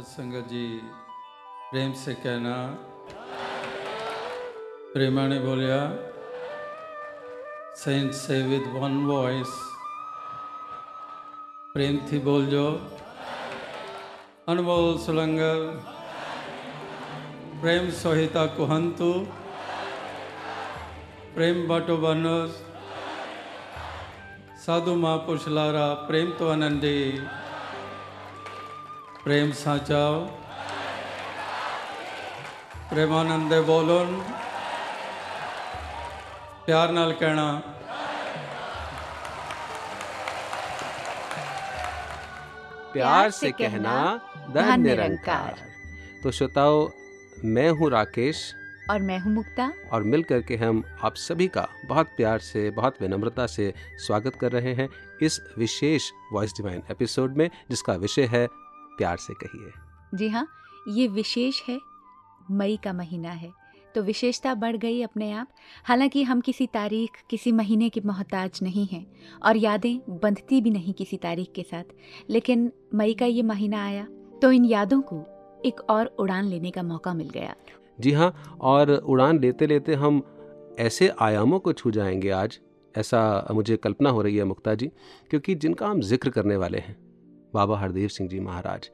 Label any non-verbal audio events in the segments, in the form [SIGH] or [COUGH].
साध संगत जी, प्रेम से कहना प्रेमा ने बोलिया सेंट से विद वन वॉइस प्रेम थी बोल जो, अनमोल सुलंगर, प्रेम सहिता कुहंतु, प्रेम बाटो बनस, साधु महापुरुष लारा, प्रेम तो आनंदी। प्रेम साचाओ। प्रेमानंदे बोलन। प्यार नाल कहना। प्यार से कहना धन निरंकार। तो श्रोताओ मैं हूँ राकेश। और मैं हूँ मुक्ता। और मिल करके हम आप सभी का बहुत प्यार से बहुत विनम्रता से स्वागत कर रहे हैं इस विशेष वॉइस डिवाइन एपिसोड में जिसका विषय है प्यार से कहिए। जी हाँ ये विशेष है मई का महीना है तो विशेषता बढ़ गई अपने आप। हालाँकि हम किसी तारीख किसी महीने के मोहताज नहीं हैं और यादें बंधती भी नहीं किसी तारीख के साथ लेकिन मई का ये महीना आया तो इन यादों को एक और उड़ान लेने का मौका मिल गया। जी हाँ और उड़ान लेते लेते हम ऐसे आयामों को छू जाएँगे आज ऐसा मुझे कल्पना हो रही है मुक्ता जी क्योंकि जिनका हम ज़िक्र करने वाले हैं। बाबा हरदेव सिंह जी महाराज।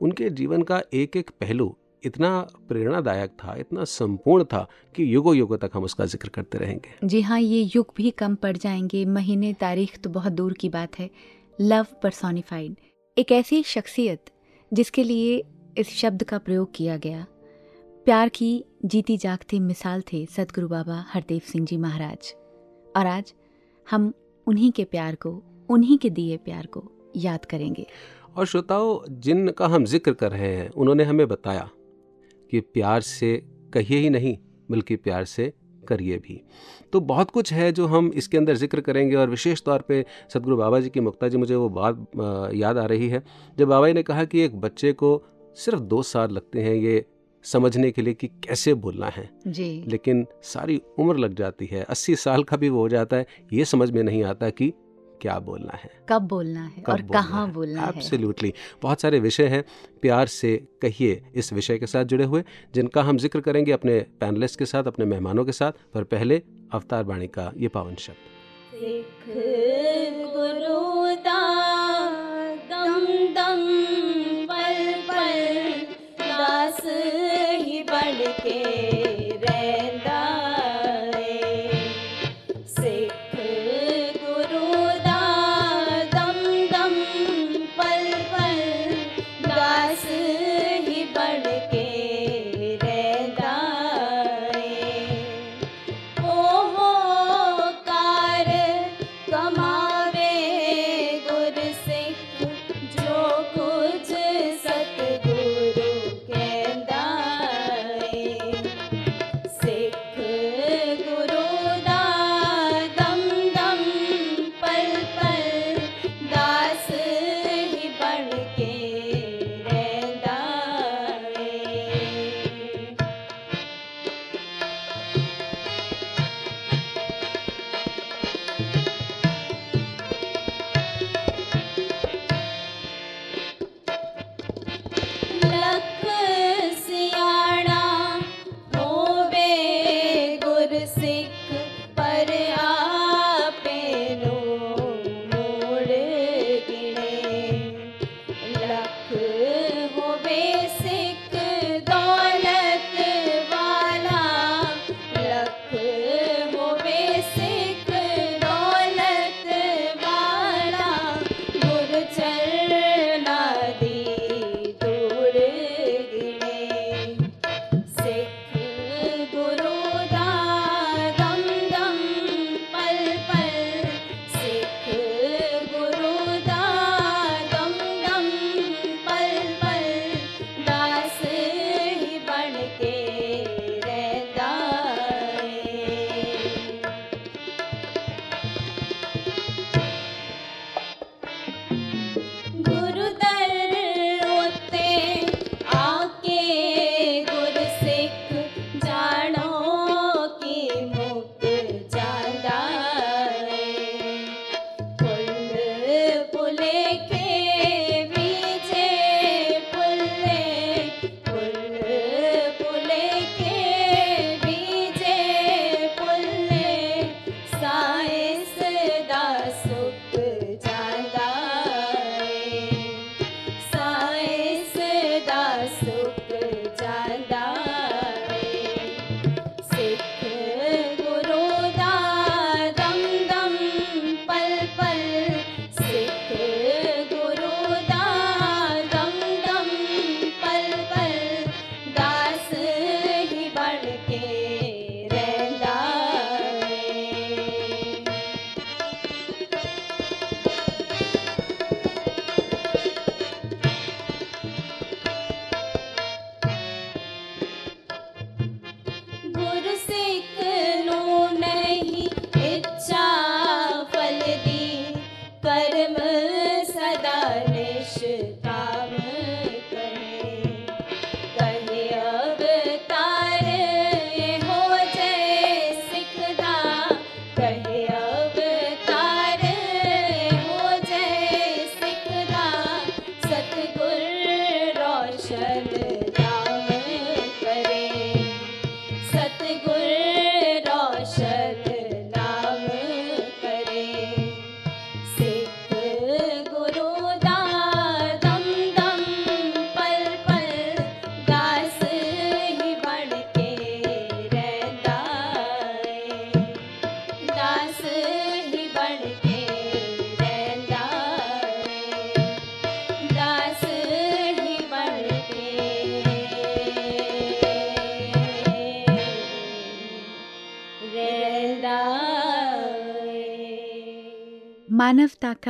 उनके जीवन का एक एक पहलू इतना प्रेरणादायक था, इतना संपूर्ण था कि युगो युगों तक हम उसका ज़िक्र करते रहेंगे। जी हाँ ये युग भी कम पड़ जाएँगे, महीने, तारीख तो बहुत दूर की बात है। लव परसोनिफाइड एक ऐसी शख्सियत जिसके लिए इस शब्द का प्रयोग किया गया। प्यार की जीती जागती मिसाल थे सदगुरु बाबा हरदेव सिंह जी महाराज। और आज हम उन्हीं के प्यार को, उन्हीं के दिए प्यार को याद करेंगे। और श्रोताओं जिनका हम ज़िक्र कर रहे हैं उन्होंने हमें बताया कि प्यार से कहिए ही नहीं बल्कि प्यार से करिए भी। तो बहुत कुछ है जो हम इसके अंदर ज़िक्र करेंगे और विशेष तौर पे सदगुरु बाबा जी की मुक्ता जी मुझे वो बात याद आ रही है। जब बाबा जी ने कहा कि एक बच्चे को सिर्फ़ दो साल लगते हैं ये समझने के लिए कि कैसे बोलना है जी। लेकिन सारी उम्र लग जाती है। अस्सी साल का भी वो हो जाता है। ये समझ में नहीं आता कि क्या बोलना है? कब बोलना है कब और कहाँ बोलना है? एब्सोल्युटली बहुत सारे विषय हैं प्यार से कहिए इस विषय के साथ जुड़े हुए जिनका हम ज़िक्र करेंगे अपने पैनलिस्ट के साथ अपने मेहमानों के साथ पर पहले अवतार बाणी का ये पावन शब्द। ही के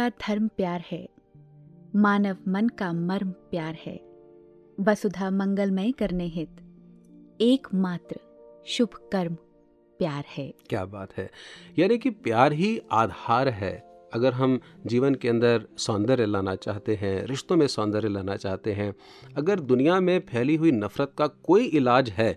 का धर्म प्यार है। मानव मन का मर्म प्यार है। वसुधा मंगलमय करने हित। एकमात्र शुभ कर्म प्यार है। क्या बात है। यानी कि प्यार ही आधार है। अगर हम जीवन के अंदर सौंदर्य लाना चाहते हैं, रिश्तों में सौंदर्य लाना चाहते हैं, अगर दुनिया में फैली हुई नफ़रत का कोई इलाज है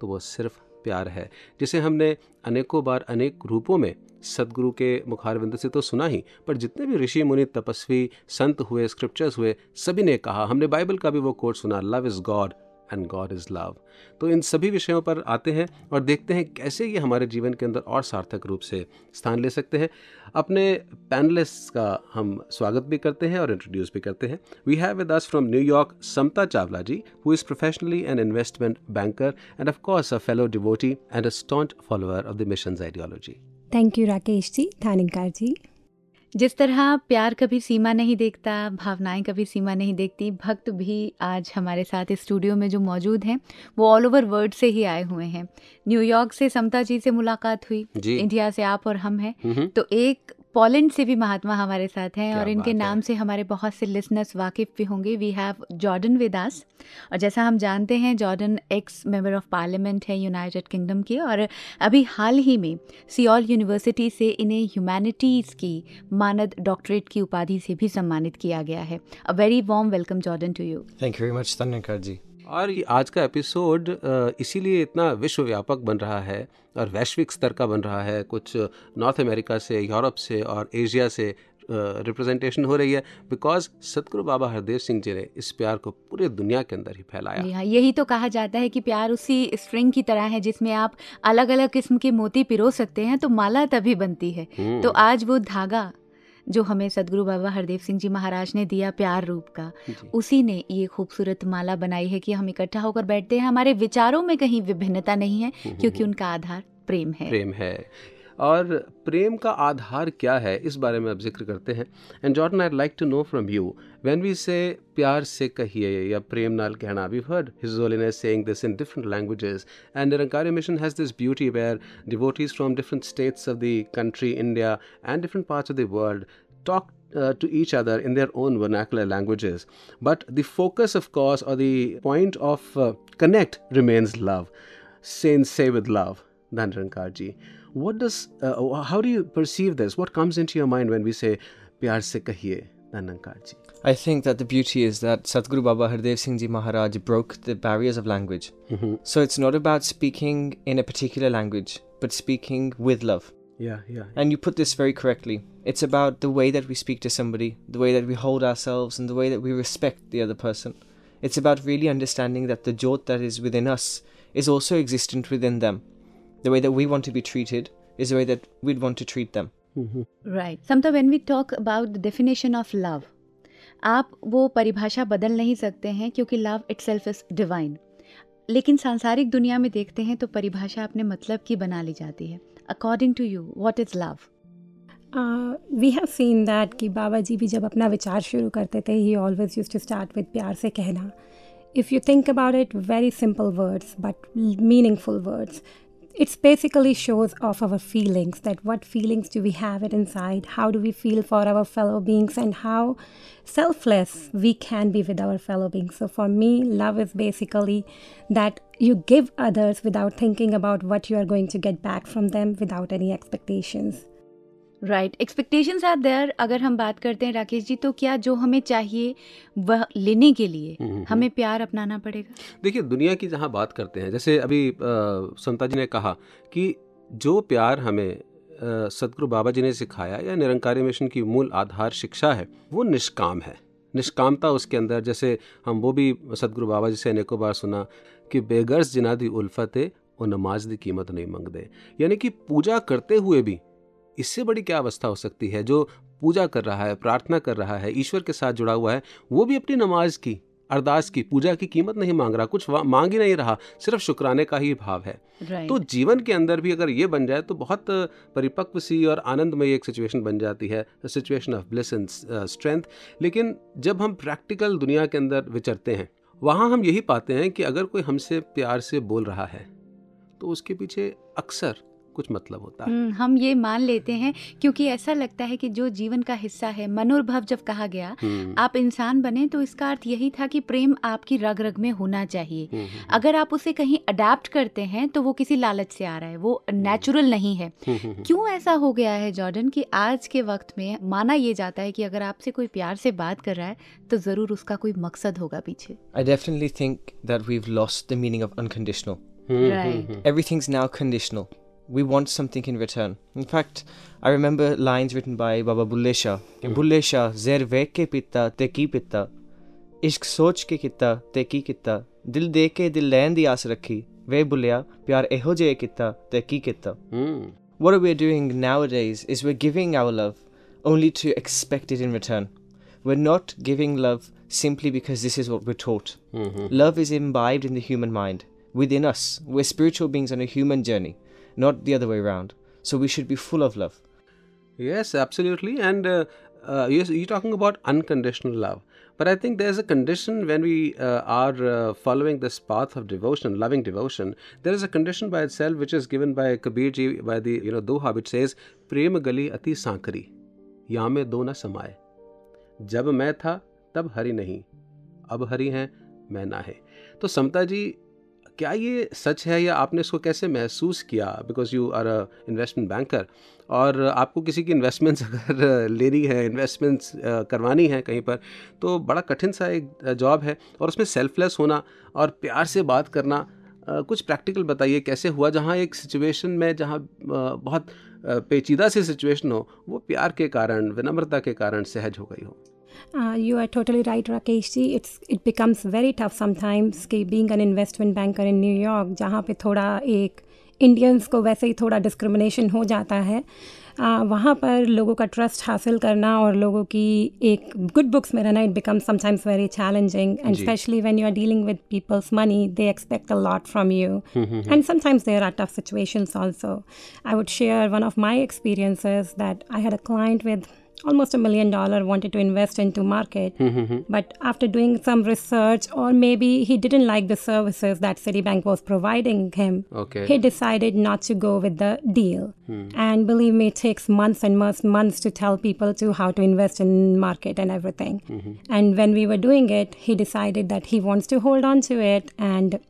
तो वो सिर्फ़ प्यार है, जिसे हमने अनेकों बार अनेक रूपों में सदगुरु के मुखारविंद से तो सुना ही, पर जितने भी ऋषि, मुनि, तपस्वी, संत हुए स्क्रिप्चर्स हुए, सभी ने कहा। हमने बाइबल का भी वो कोट सुना love is God and God is love तो इन सभी विषयों पर आते हैं और देखते हैं कैसे ये हमारे जीवन के अंदर और सार्थक रूप से स्थान ले सकते हैं। अपने पैनलिस्ट का हम स्वागत भी करते हैं और इंट्रोड्यूस भी करते हैं। We have with us from New York Samta Chawla ji who is professionally an investment banker and of course a fellow devotee and a staunch follower of the mission ideology thank you Rakesh ji धन्यकार जी जिस तरह प्यार कभी सीमा नहीं देखता भावनाएँ कभी सीमा नहीं देखती भक्त भी आज हमारे साथ इस स्टूडियो में जो मौजूद हैं वो ऑल ओवर वर्ल्ड से ही आए हुए हैं। न्यूयॉर्क से समता जी से मुलाकात हुई इंडिया से आप और हम हैं। तो एक पोलैंड से भी महात्मा हमारे साथ हैं और इनके बात है। नाम से हमारे बहुत से लिसनर्स वाकिफ भी होंगे वी हैव जॉर्डन वेदास और जैसा हम जानते हैं Jordan ex member of parliament है यूनाइटेड किंगडम के और अभी हाल ही में सियोल यूनिवर्सिटी से इन्हें ह्यूमैनिटीज़ की मानद डॉक्टरेट की उपाधि से भी सम्मानित किया गया है a very warm welcome Jordan to you thank you very much Tanyakar ji. और ये आज का एपिसोड इसीलिए इतना विश्वव्यापक बन रहा है और वैश्विक स्तर का बन रहा है। कुछ नॉर्थ अमेरिका से यूरोप से और एशिया से रिप्रेजेंटेशन हो रही है बिकॉज़ सतगुरु बाबा हरदेव सिंह जी ने इस प्यार को पूरे दुनिया के अंदर ही फैलाया। जी हाँ यही तो कहा जाता है कि प्यार उसी स्ट्रिंग की तरह है जिसमें आप अलग अलग किस्म के मोती पिरो सकते हैं तो माला तभी बनती है। हम्म, तो आज वो धागा जो हमें सदगुरु बाबा हरदेव सिंह जी महाराज ने दिया प्यार रूप का उसी ने ये खूबसूरत माला बनाई है कि हम इकट्ठा होकर बैठते हैं। हमारे विचारों में कहीं विभिन्नता नहीं है क्योंकि उनका आधार प्रेम है। प्रेम है। और प्रेम का आधार क्या है इस बारे में अब ज़िक्र करते हैं and Jordan I like to know from you when we say प्यार से कहिए या प्रेम नाल कहना we heard his holiness saying this in different languages and Nirankari mission has this beauty where devotees from different states of the country India and different parts of the world talk uh, to each other in their own vernacular languages. But the focus, of course, or the point of uh, connect remains love. Saints say with love, Dandrankarji. What does, uh, how do you perceive this? What comes into your mind when we say, Pyar se kahiye, Dandrankarji? I think that the beauty is that Satguru Baba Hardev Singh Ji Maharaj broke the barriers of language. So it's not about speaking in a particular language, but speaking with love. Yeah, yeah. And you put this very correctly. It's about the way that we speak to somebody, the way that we hold ourselves, and the way that we respect the other person. It's about really understanding that the jot that is within us is also existent within them. The way that we want to be treated is the way that we'd want to treat them. Right Samta when we talk about the definition of love आप वो परिभाषा बदल नहीं सकते हैं क्योंकि love itself is divine लेकिन सांसारिक दुनिया में देखते हैं तो परिभाषा अपने मतलब की बना ली जाती है। According to you what is love we have seen that कि बाबा जी भी जब अपना विचार शुरू करते थे he always use to start with प्यार से कहना। If you think about it very simple words but meaningful words it's basically shows off our feelings that what feelings do we have it inside? How do we feel for our fellow beings? And how selfless we can be with our fellow beings. So for me love is basically that you give others without thinking about what you are going to get back from them without any expectations right expectations are there अगर हम बात करते हैं राकेश जी तो क्या जो हमें चाहिए वह लेने के लिए हमें प्यार अपनाना पड़ेगा? देखिए दुनिया की जहाँ बात करते हैं जैसे अभी समता जी ने कहा कि जो प्यार हमें सदगुरु बाबा जी ने सिखाया या निरंकारी मिशन की मूल आधार शिक्षा है वो निष्काम है। निष्कामता उसके अंदर जैसे हम वो भी सदगुरु बाबा जी से अनेकों बार सुना कि बेगर्स जिनादी उल्फत वो नमाज़ की कीमत नहीं मंग मंगते यानी कि पूजा करते हुए भी इससे बड़ी क्या अवस्था हो सकती है? जो पूजा कर रहा है प्रार्थना कर रहा है ईश्वर के साथ जुड़ा हुआ है वो भी अपनी नमाज़ की अरदास की पूजा की कीमत नहीं मांग रहा कुछ मांग ही नहीं रहा सिर्फ़ शुक्राने का ही भाव है। तो जीवन के अंदर भी अगर ये बन जाए तो बहुत परिपक्व सी और आनंदमय एक सिचुएशन बन जाती है situation of bless and strength लेकिन जब हम प्रैक्टिकल दुनिया के अंदर विचरते हैं वहाँ हम यही पाते हैं कि अगर कोई हमसे प्यार से बोल रहा है तो उसके पीछे अक्सर कुछ मतलब होता है हम्म, हम ये मान लेते हैं क्योंकि ऐसा लगता है कि जो जीवन का हिस्सा है मनोर्भव जब कहा गया हम्म, आप इंसान बने तो इसका अर्थ यही था कि प्रेम आपकी रग रग में होना चाहिए हम्म, अगर आप उसे कहीं अडेप्ट करते हैं तो वो किसी लालच से आ रहा है वो नेचुरल नहीं है। क्यों ऐसा हो गया है जॉर्डन कि आज के वक्त में माना ये जाता है कि अगर आपसे कोई प्यार से बात कर रहा है तो ज़रूर उसका कोई मकसद होगा पीछे I definitely think that we've lost the meaning of unconditional. Hmm, Right. Hmm, hmm. Everything's now conditional. We want something in return. In fact, I remember lines written by Baba Bulle Shah. Hmm. Bulle Shah, zer ve ke pitta te ki pitta, ਇਸ਼ਕ ਸੋਚ ਕੇ ਕੀਤਾ ਤੇ ਕੀ ਕੀਤਾ ਦਿਲ ਦੇ ਕੇ ਦਿਲ ਲੈਣ ਦੀ ਆਸ ਰੱਖੀ ਵੇ ਬੁੱਲਿਆ ਪਿਆਰ ਇਹੋ ਜਿਹਾ ਕੀਤਾ ਤੇ ਕੀ ਕੀਤਾ हम्म, What we're doing nowadays is we're giving our love only to expect it in return. We're not giving love simply because this is what we're taught. Hmm, hmm. Love is imbibed in the human mind, within us. We're spiritual beings on a human journey, not the other way around. So we should be full of love. Yes, absolutely. And uh, uh, you're, talking about unconditional love. But I think there's a condition when we uh, are uh, following this path of devotion, loving devotion. There is a condition by itself which is given by Kabir ji by the you know Doha, which says, "Prem gali ati sankari, यामे दो न समाए जब मैं था तब हरि नहीं अब हरि हैं मैं ना है तो समता जी क्या ये सच है या आपने इसको कैसे महसूस किया? Because you are a investment banker और आपको किसी की इन्वेस्टमेंट्स [LAUGHS] अगर लेनी है इन्वेस्टमेंट्स करवानी है कहीं पर तो बड़ा कठिन सा एक जॉब है और उसमें सेल्फलेस होना और प्यार से बात करना कुछ प्रैक्टिकल बताइए कैसे हुआ जहाँ एक सिचुएशन में जहाँ बहुत पेचीदा सी सिचुएशन हो, वो प्यार के कारण, विनम्रता के कारण सहज हो गई हो? Uh, you are totally right, Rakesh ji. It's it becomes very tough sometimes कि being an investment banker in New York जहाँ पे थोड़ा एक इंडियंस को वैसे ही थोड़ा डिस्क्रिमिनेशन हो जाता है uh, वहाँ पर लोगों का ट्रस्ट हासिल करना और लोगों की एक गुड बुक्स में रहना it becomes sometimes very challenging and ji. Specially when you are dealing with people's money they expect a lot from you and sometimes there are tough situations also. I would share one of my experiences that I had a client with almost a million dollar wanted to invest into market. Mm-hmm, mm-hmm. But after doing some research or maybe he didn't like the services that citibank was providing him Okay. he decided not to go with the deal. Hmm. And believe me it takes months and months months to tell people to how to invest in market and everything. Mm-hmm. And when we were doing it he decided that he wants to hold on to it and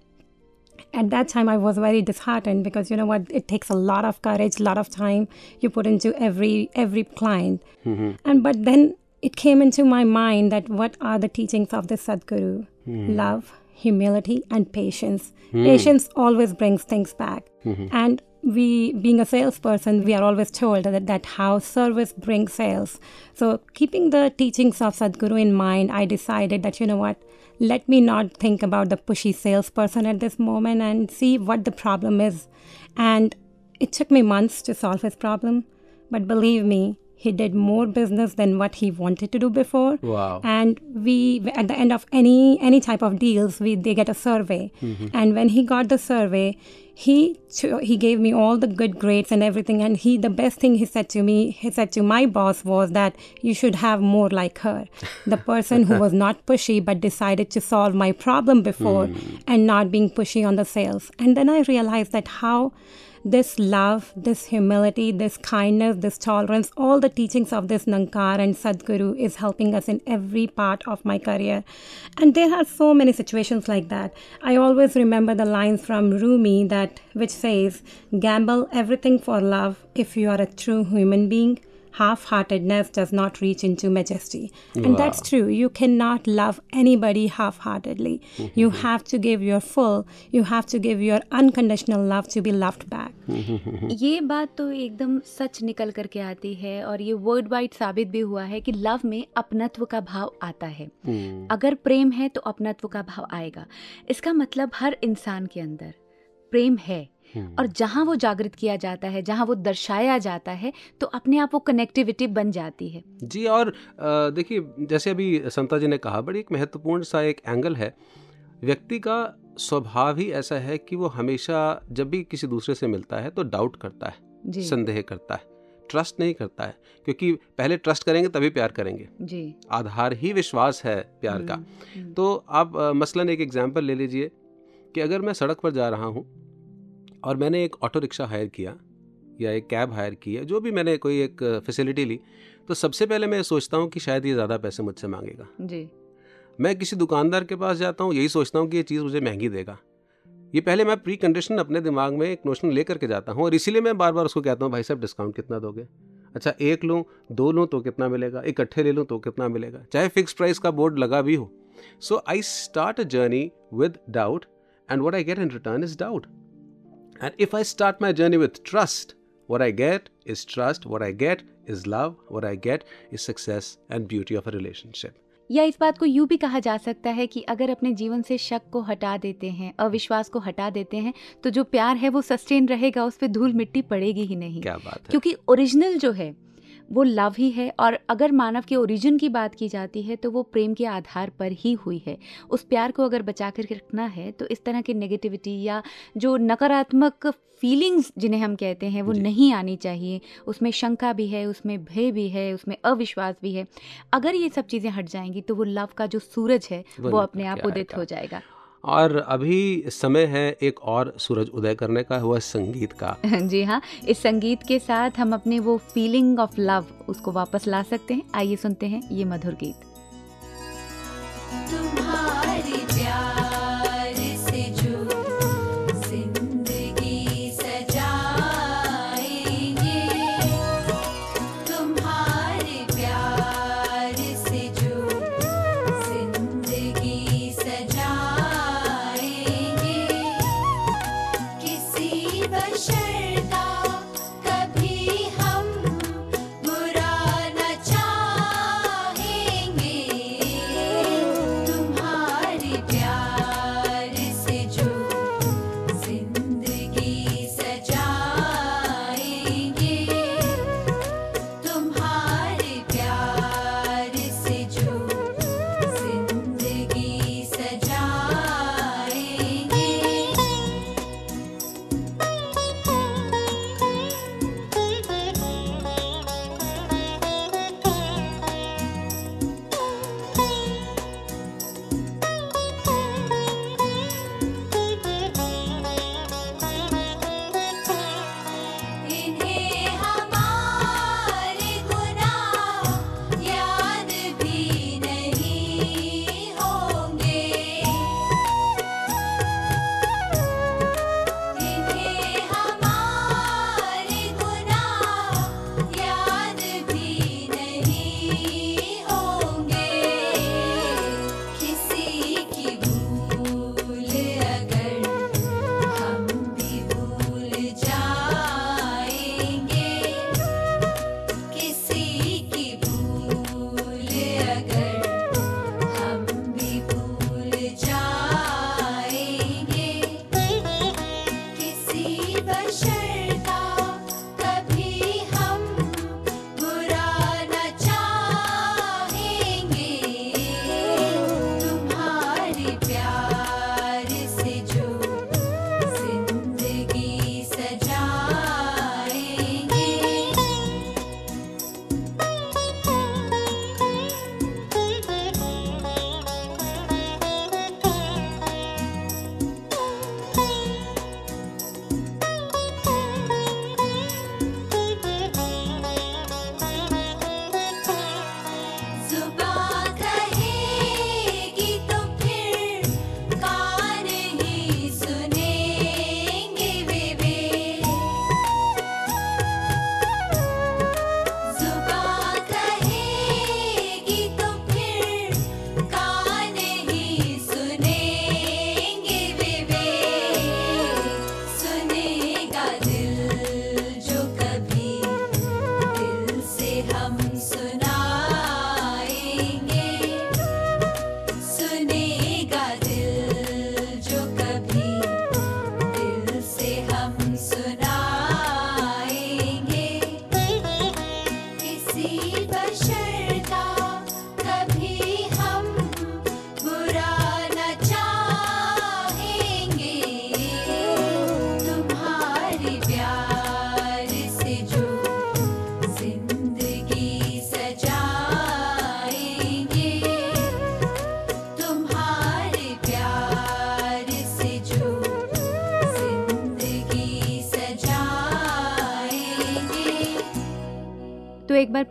at that time i was very disheartened because you know what? It takes a lot of courage a lot of time you put into every every client. Mm-hmm. And but then it came into my mind that what are the teachings of the sadguru mm-hmm. love humility and patience. Mm. Patience always brings things back. Mm-hmm. And we being a salesperson we are always told that, that how service brings sales. So keeping the teachings of sadguru in mind i decided that you know what let me not think about the pushy salesperson at this moment and see what the problem is. And it took me months to solve his problem. But believe me he did more business than what he wanted to do before. Wow. and we at the end of any any type of deals we they get a survey. Mm-hmm. And when he got the survey he cho- he gave me all the good grades and everything and he the best thing he said to me he said to my boss was that you should have more like her. The person who was not pushy but decided to solve my problem before hmm. and not being pushy on the sales. And then i realized that how this love, this humility, this kindness, this tolerance, all the teachings of this Nankar and Sadguru is helping us in every part of my career. And there are so many situations like that. I always remember the lines from Rumi that which says, Gamble everything for love if you are a true human being. Half heartedness does not reach into majesty. And that's true. You cannot love anybody half heartedly. Mm-hmm. You have to give your full, you have to give your unconditional love to be loved back. ये बात तो एकदम सच निकल करके आती है और ये वर्ड वाइड साबित भी हुआ है कि लव में अपनत्व का भाव आता है अगर प्रेम है तो अपनत्व का भाव आएगा इसका मतलब हर इंसान के अंदर प्रेम है और जहाँ वो जागृत किया जाता है जहाँ वो दर्शाया जाता है तो अपने आप वो कनेक्टिविटी बन जाती है। जी और देखिए जैसे अभी संता जी ने कहा बड़ी एक महत्वपूर्ण सा एक एंगल है। व्यक्ति का स्वभाव ही ऐसा है कि वो हमेशा जब भी किसी दूसरे से मिलता है तो डाउट करता है संदेह करता है ट्रस्ट नहीं करता है क्योंकि पहले ट्रस्ट करेंगे तभी प्यार करेंगे। जी। आधार ही विश्वास है प्यार का। हम्म, तो आप मसलन एक एग्जांपल ले लीजिए कि अगर मैं सड़क पर जा रहा हूँ और मैंने एक ऑटो रिक्शा हायर किया या एक कैब हायर की है जो भी मैंने कोई एक फैसिलिटी ली। तो सबसे पहले मैं सोचता हूँ कि शायद ये ज़्यादा पैसे मुझसे मांगेगा। जी। मैं किसी दुकानदार के पास जाता हूँ यही सोचता हूँ कि ये चीज़ मुझे महँगी देगा। ये पहले मैं प्री कंडीशन अपने दिमाग में एक नोशन लेकर के जाता हूँ और इसीलिए मैं बार बार उसको कहता हूँ भाई साहब डिस्काउंट कितना दोगे? अच्छा एक लूँ दो लूँ तो कितना मिलेगा? इकट्ठे ले लूँ तो कितना मिलेगा? चाहे फिक्स प्राइस का बोर्ड लगा भी हो। So I start a journey with doubt and what I get in return is doubt and if I start my journey with trust, what I get is trust, what I get is love, what I get is success and beauty of a relationship. या इस बात को यूँ भी कहा जा सकता है कि अगर अपने जीवन से शक को हटा देते हैं अविश्वास को हटा देते हैं तो जो प्यार है वो सस्टेन रहेगा उस पर धूल मिट्टी पड़ेगी ही नहीं क्या बात है क्योंकि ओरिजिनल जो है वो लव ही है और अगर मानव के ओरिजिन की बात की जाती है तो वो प्रेम के आधार पर ही हुई है। उस प्यार को अगर बचा कर रखना है तो इस तरह की नेगेटिविटी या जो नकारात्मक फीलिंग्स जिन्हें हम कहते हैं वो नहीं आनी चाहिए। उसमें शंका भी है उसमें भय भी है उसमें अविश्वास भी है। अगर ये सब चीज़ें हट जाएँगी तो वो लव का जो सूरज है वो वो अपने आप उदित हो जाएगा। और अभी समय है एक और सूरज उदय करने का हुआ संगीत का। [LAUGHS] जी हाँ इस संगीत के साथ हम अपने वो फीलिंग ऑफ़ लव उसको वापस ला सकते हैं। आइए सुनते हैं ये मधुर गीत।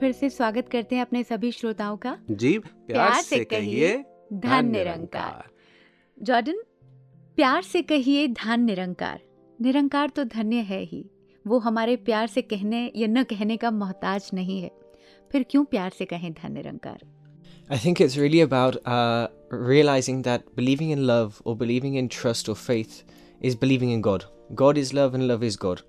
फिर से स्वागत करते हैं अपने सभी श्रोताओं का जी प्यार प्यार से कहिए धन निरंकार जॉर्डन प्यार से कहिए धन निरंकार निरंकार तो धन्य है ही वो हमारे प्यार से कहने या न कहने का मोहताज नहीं है फिर क्यों प्यार से कहें धन निरंकार I think it's really about uh, realizing that believing in love or believing in trust or faith is believing in God. God is love and love is God.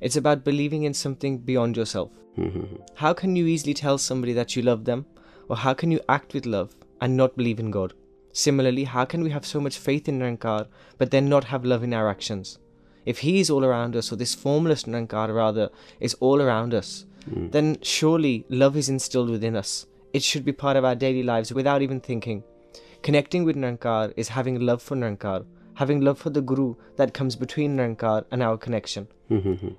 It's about believing in something beyond yourself. Mm-hmm. How can you easily tell somebody that you love them? Or how can you act with love and not believe in God? Similarly, how can we have so much faith in Rankar but then not have love in our actions? If He is all around us, or this formless Rankar rather is all around us, mm. then surely love is instilled within us. It should be part of our daily lives without even thinking. Connecting with Nankar is having love for Nankar, having love for the Guru that comes between Nankar and our connection.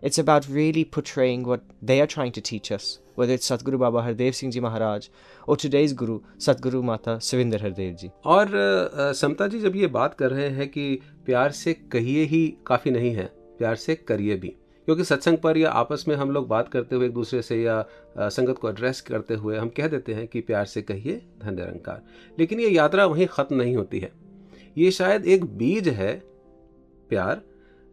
It's about really portraying what they are trying to teach us, whether it's Satguru Baba Hardev Singh Ji Maharaj or today's Guru, Satguru Mata Savinder Hardev Ji. और अ, समता जी जब ये बात कर रहे हैं कि प्यार से कहिए ही काफ़ी नहीं है प्यार से करिए भी क्योंकि सत्संग पर या आपस में हम लोग बात करते हुए एक दूसरे से या संगत को एड्रेस करते हुए हम कह देते हैं कि प्यार से कहिए धन निरंकार लेकिन ये यात्रा वहीं ख़त्म नहीं होती है ये शायद एक बीज है, प्यार,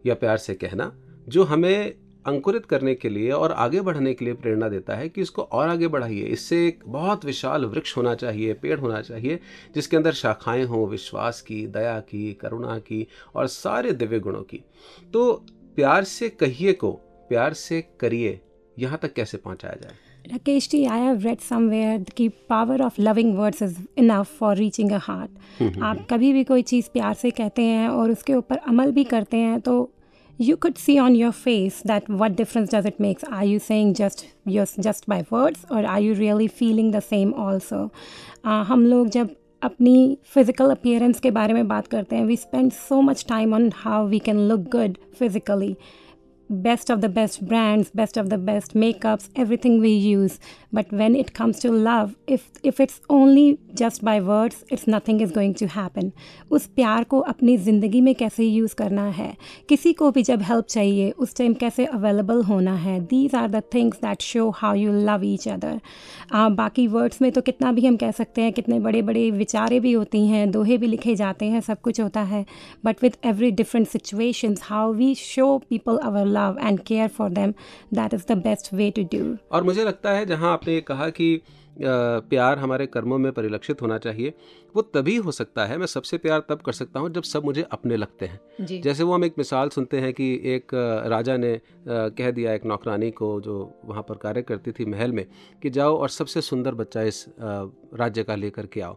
या प्यार से कहना, जो हमें अंकुरित करने के लिए और आगे बढ़ने के लिए प्रेरणा देता है कि इसको और आगे बढ़ाइए। इससे एक बहुत विशाल वृक्ष होना चाहिए, पेड़ होना चाहिए, जिसके अंदर शाखाएँ हों, विश्वास की, दया की, करुणा की और सारे दिव्य गुणों की। तो प्यार से कहिए को, प्यार से करिए, यहाँ तक कैसे पहुँचाया जाए? Rakesh ji, I have read somewhere कि power of loving words is enough for reaching a heart. आप कभी भी कोई चीज़ प्यार से कहते हैं और उसके ऊपर अमल भी करते हैं तो you could see on your face that what difference does it makes. Are you saying just just just by words or are you really feeling the same also? Uh, हम लोग जब अपनी फ़िज़िकल अपीयरेंस के बारे में बात करते हैं we spend so much time on how we can look good physically best of the best brands, best of the best makeups, everything we use. But when it comes to love, if if it's only just by words, it's nothing is going to happen. उस प्यार को अपनी ज़िंदगी में कैसे use करना है? किसी को भी जब हेल्प चाहिए, उस टाइम कैसे अवेलेबल होना है? These are the things that show how you love each other बाकी वर्ड्स में तो कितना भी हम कह सकते हैं, कितने बड़े बड़े विचारें भी होती हैं, दोहे भी लिखे जाते हैं, सब कुछ होता है. But with every different situations how we show people our love and care for them that is the best way to do. और मुझे लगता है जहाँ आपने कहा कि प्यार हमारे कर्मों में परिलक्षित होना चाहिए वो तभी हो सकता है मैं सबसे प्यार तब कर सकता हूँ जब सब मुझे अपने लगते हैं। जी। जैसे वो हम एक मिसाल सुनते हैं कि एक राजा ने कह दिया एक नौकरानी को जो वहाँ पर कार्य करती थी महल में कि जाओ और सबसे सुंदर बच्चा इस राज्य का लेकर के आओ।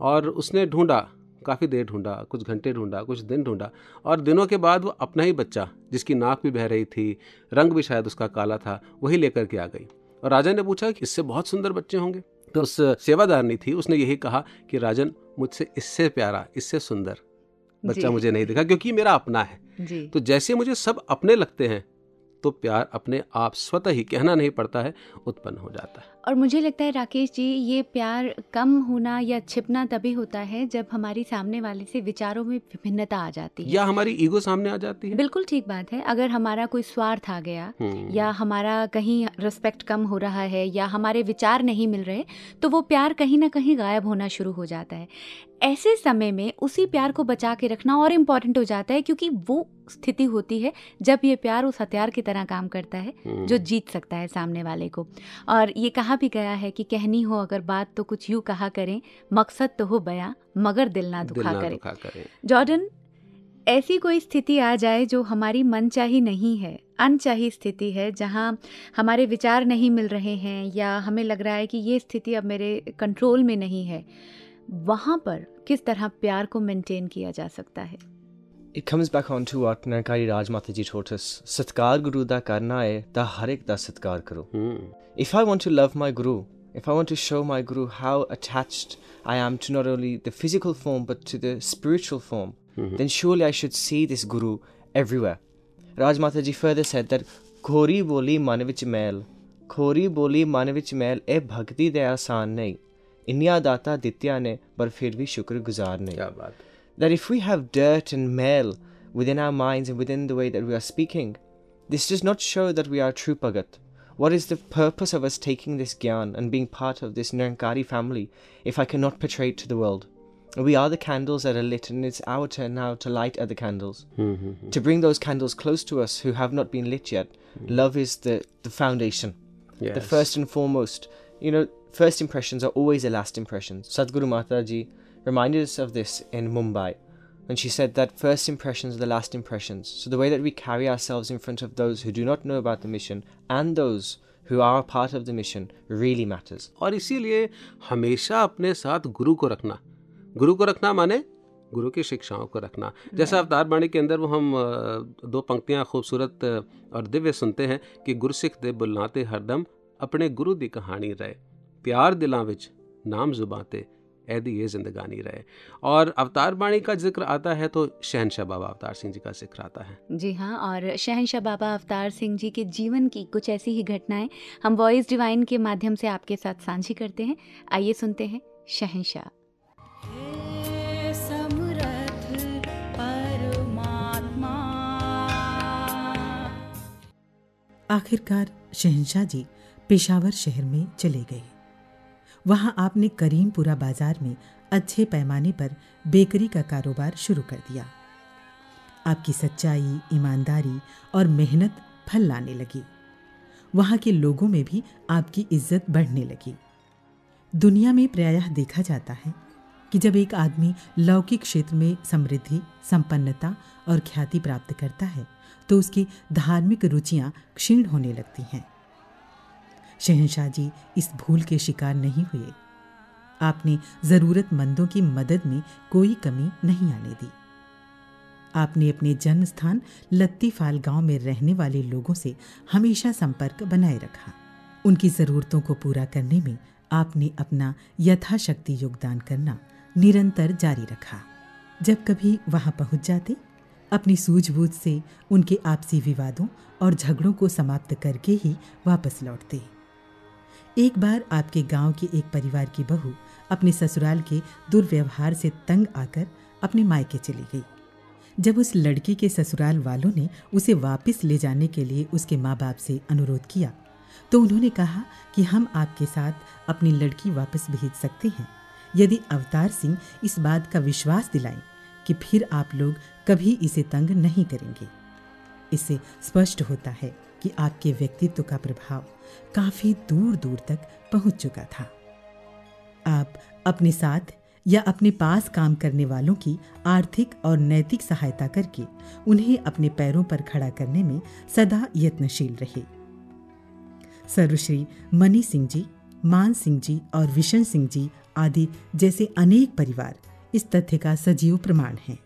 और उसने ढूंढा काफ़ी देर ढूंढा कुछ घंटे ढूंढा कुछ दिन ढूंढा और दिनों के बाद वो अपना ही बच्चा जिसकी नाक भी बह रही थी रंग भी शायद उसका काला था वही लेकर के आ गई। और राजा ने पूछा कि इससे बहुत सुंदर बच्चे होंगे? तो उस सेवादारनी थी उसने यही कहा कि राजन मुझसे इससे प्यारा इससे सुंदर बच्चा मुझे नहीं दिखा क्योंकि मेरा अपना है। तो जैसे मुझे सब अपने लगते हैं तो प्यार अपने आप स्वतः ही कहना नहीं पड़ता है उत्पन्न हो जाता है। और मुझे लगता है राकेश जी ये प्यार कम होना या छिपना तभी होता है जब हमारी सामने वाले से विचारों में विभिन्नता आ जाती है। या हमारी ईगो सामने आ जाती है? बिल्कुल ठीक बात है। अगर हमारा कोई स्वार्थ आ गया हम्म, या हमारा कहीं रिस्पेक्ट कम हो रहा है या हमारे विचार नहीं मिल रहे तो वो प्यार कहीं ना कहीं गायब होना शुरू हो जाता है। ऐसे समय में उसी प्यार को बचा के रखना और इंपॉर्टेंट हो जाता है क्योंकि वो स्थिति होती है जब ये प्यार उस हथियार की तरह काम करता है हम्म, जो जीत सकता है सामने वाले को। और ये कहा भी गया है कि कहनी हो अगर बात तो कुछ यूँ कहा करें मकसद तो हो बयां मगर दिल ना दुखा करे दुखा जॉर्डन ऐसी कोई स्थिति आ जाए जो हमारी मनचाही नहीं है अनचाही स्थिति है जहाँ हमारे विचार नहीं मिल रहे हैं या हमें लग रहा है कि ये स्थिति अब मेरे कंट्रोल में नहीं है वहाँ पर किस तरह प्यार को मेंटेन किया जा सकता है It comes back on to what Nankari Raj Mata ji taught us. Satkar Guru da karna hai, da har ek da satkar karo. Hmm, if I want to love my Guru, if I want to show my Guru how attached I am to not only the physical form but to the spiritual form, mm-hmm. then surely I should see this Guru everywhere. Raj Mataji further said that Khori boli manvich mail, Khori boli manvich mail, e bhakti de asan nahi. Inya data ditya ne, par fir bhi shukr guzar nahi. That if we have dirt and mail within our minds and within the way that we are speaking, this does not show that we are true Bhagat. What is the purpose of us taking this gyan and being part of this Nirankari family if I cannot portray it to the world? We are the candles that are lit, and it's our turn now to light other candles. To bring those candles close to us who have not been lit yet. Mm. Love is the, the foundation, the first and foremost. You know, first impressions are always the last impressions. Sadhguru Mataji reminded us of this in Mumbai. And she said that first impressions are the last impressions. So the way that we carry ourselves in front of those who do not know about the mission and those who are a part of the mission really matters. और इसीलिए हमेशा अपने साथ गुरु को रखना गुरु को रखना माने गुरु की शिक्षाओं को रखना जैसा अवतार बाणी के अंदर वो हम अ, दो पंक्तियां खूबसूरत अ, और दिव्य सुनते हैं कि गुरसिख दे बुलाते हरदम अपने गुरु दी कहानी रहे प्यार दिलां विच नाम जुबाते ऐदी ये जिंदगानी रहे। और अवतार बाणी का ज़िक्र आता है तो शहनशाह बाबा अवतार सिंह जी का ज़िक्र आता है। जी हाँ और शहनशाह बाबा अवतार सिंह जी के जीवन की कुछ ऐसी ही घटनाएँ हम वॉइस डिवाइन के माध्यम से आपके साथ साझी करते हैं। आइए सुनते हैं शहनशाह। हे आखिरकार शहनशाह जी पेशावर शहर में चले गए। वहाँ आपने करीमपुरा बाज़ार में अच्छे पैमाने पर बेकरी का कारोबार शुरू कर दिया। आपकी सच्चाई, ईमानदारी और मेहनत फल लाने लगी। वहाँ के लोगों में भी आपकी इज़्ज़त बढ़ने लगी। दुनिया में प्रायः देखा जाता है कि जब एक आदमी लौकिक क्षेत्र में समृद्धि, संपन्नता और ख्याति प्राप्त करता है तो उसकी धार्मिक रुचियाँ क्षीण होने लगती हैं। शहनशाह जी इस भूल के शिकार नहीं हुए। आपने ज़रूरतमंदों की मदद में कोई कमी नहीं आने दी। आपने अपने जन्म स्थान लत्तीफाल गाँव में रहने वाले लोगों से हमेशा संपर्क बनाए रखा। उनकी ज़रूरतों को पूरा करने में आपने अपना यथाशक्ति योगदान करना निरंतर जारी रखा। जब कभी वहाँ पहुँच जाते, अपनी सूझबूझ से उनके आपसी विवादों और झगड़ों को समाप्त करके ही वापस लौटते। एक बार आपके गाँव के एक परिवार की बहू अपने ससुराल के दुर्व्यवहार से तंग आकर अपने मायके चली गई। जब उस लड़की के ससुराल वालों ने उसे वापस ले जाने के लिए उसके माँ बाप से अनुरोध किया तो उन्होंने कहा कि हम आपके साथ अपनी लड़की वापस भेज सकते हैं। यदि अवतार सिंह इस बात का विश्वास दिलाएँ कि फिर आप लोग कभी इसे तंग नहीं करेंगे। इससे स्पष्ट होता है कि आपके व्यक्तित्व का प्रभाव काफ़ी दूर दूर तक पहुँच चुका था। आप अपने साथ या अपने पास काम करने वालों की आर्थिक और नैतिक सहायता करके उन्हें अपने पैरों पर खड़ा करने में सदा यत्नशील रहे। सर्वश्री मनी सिंह जी, मान सिंह जी और विशन सिंह जी आदि जैसे अनेक परिवार इस तथ्य का सजीव प्रमाण हैं।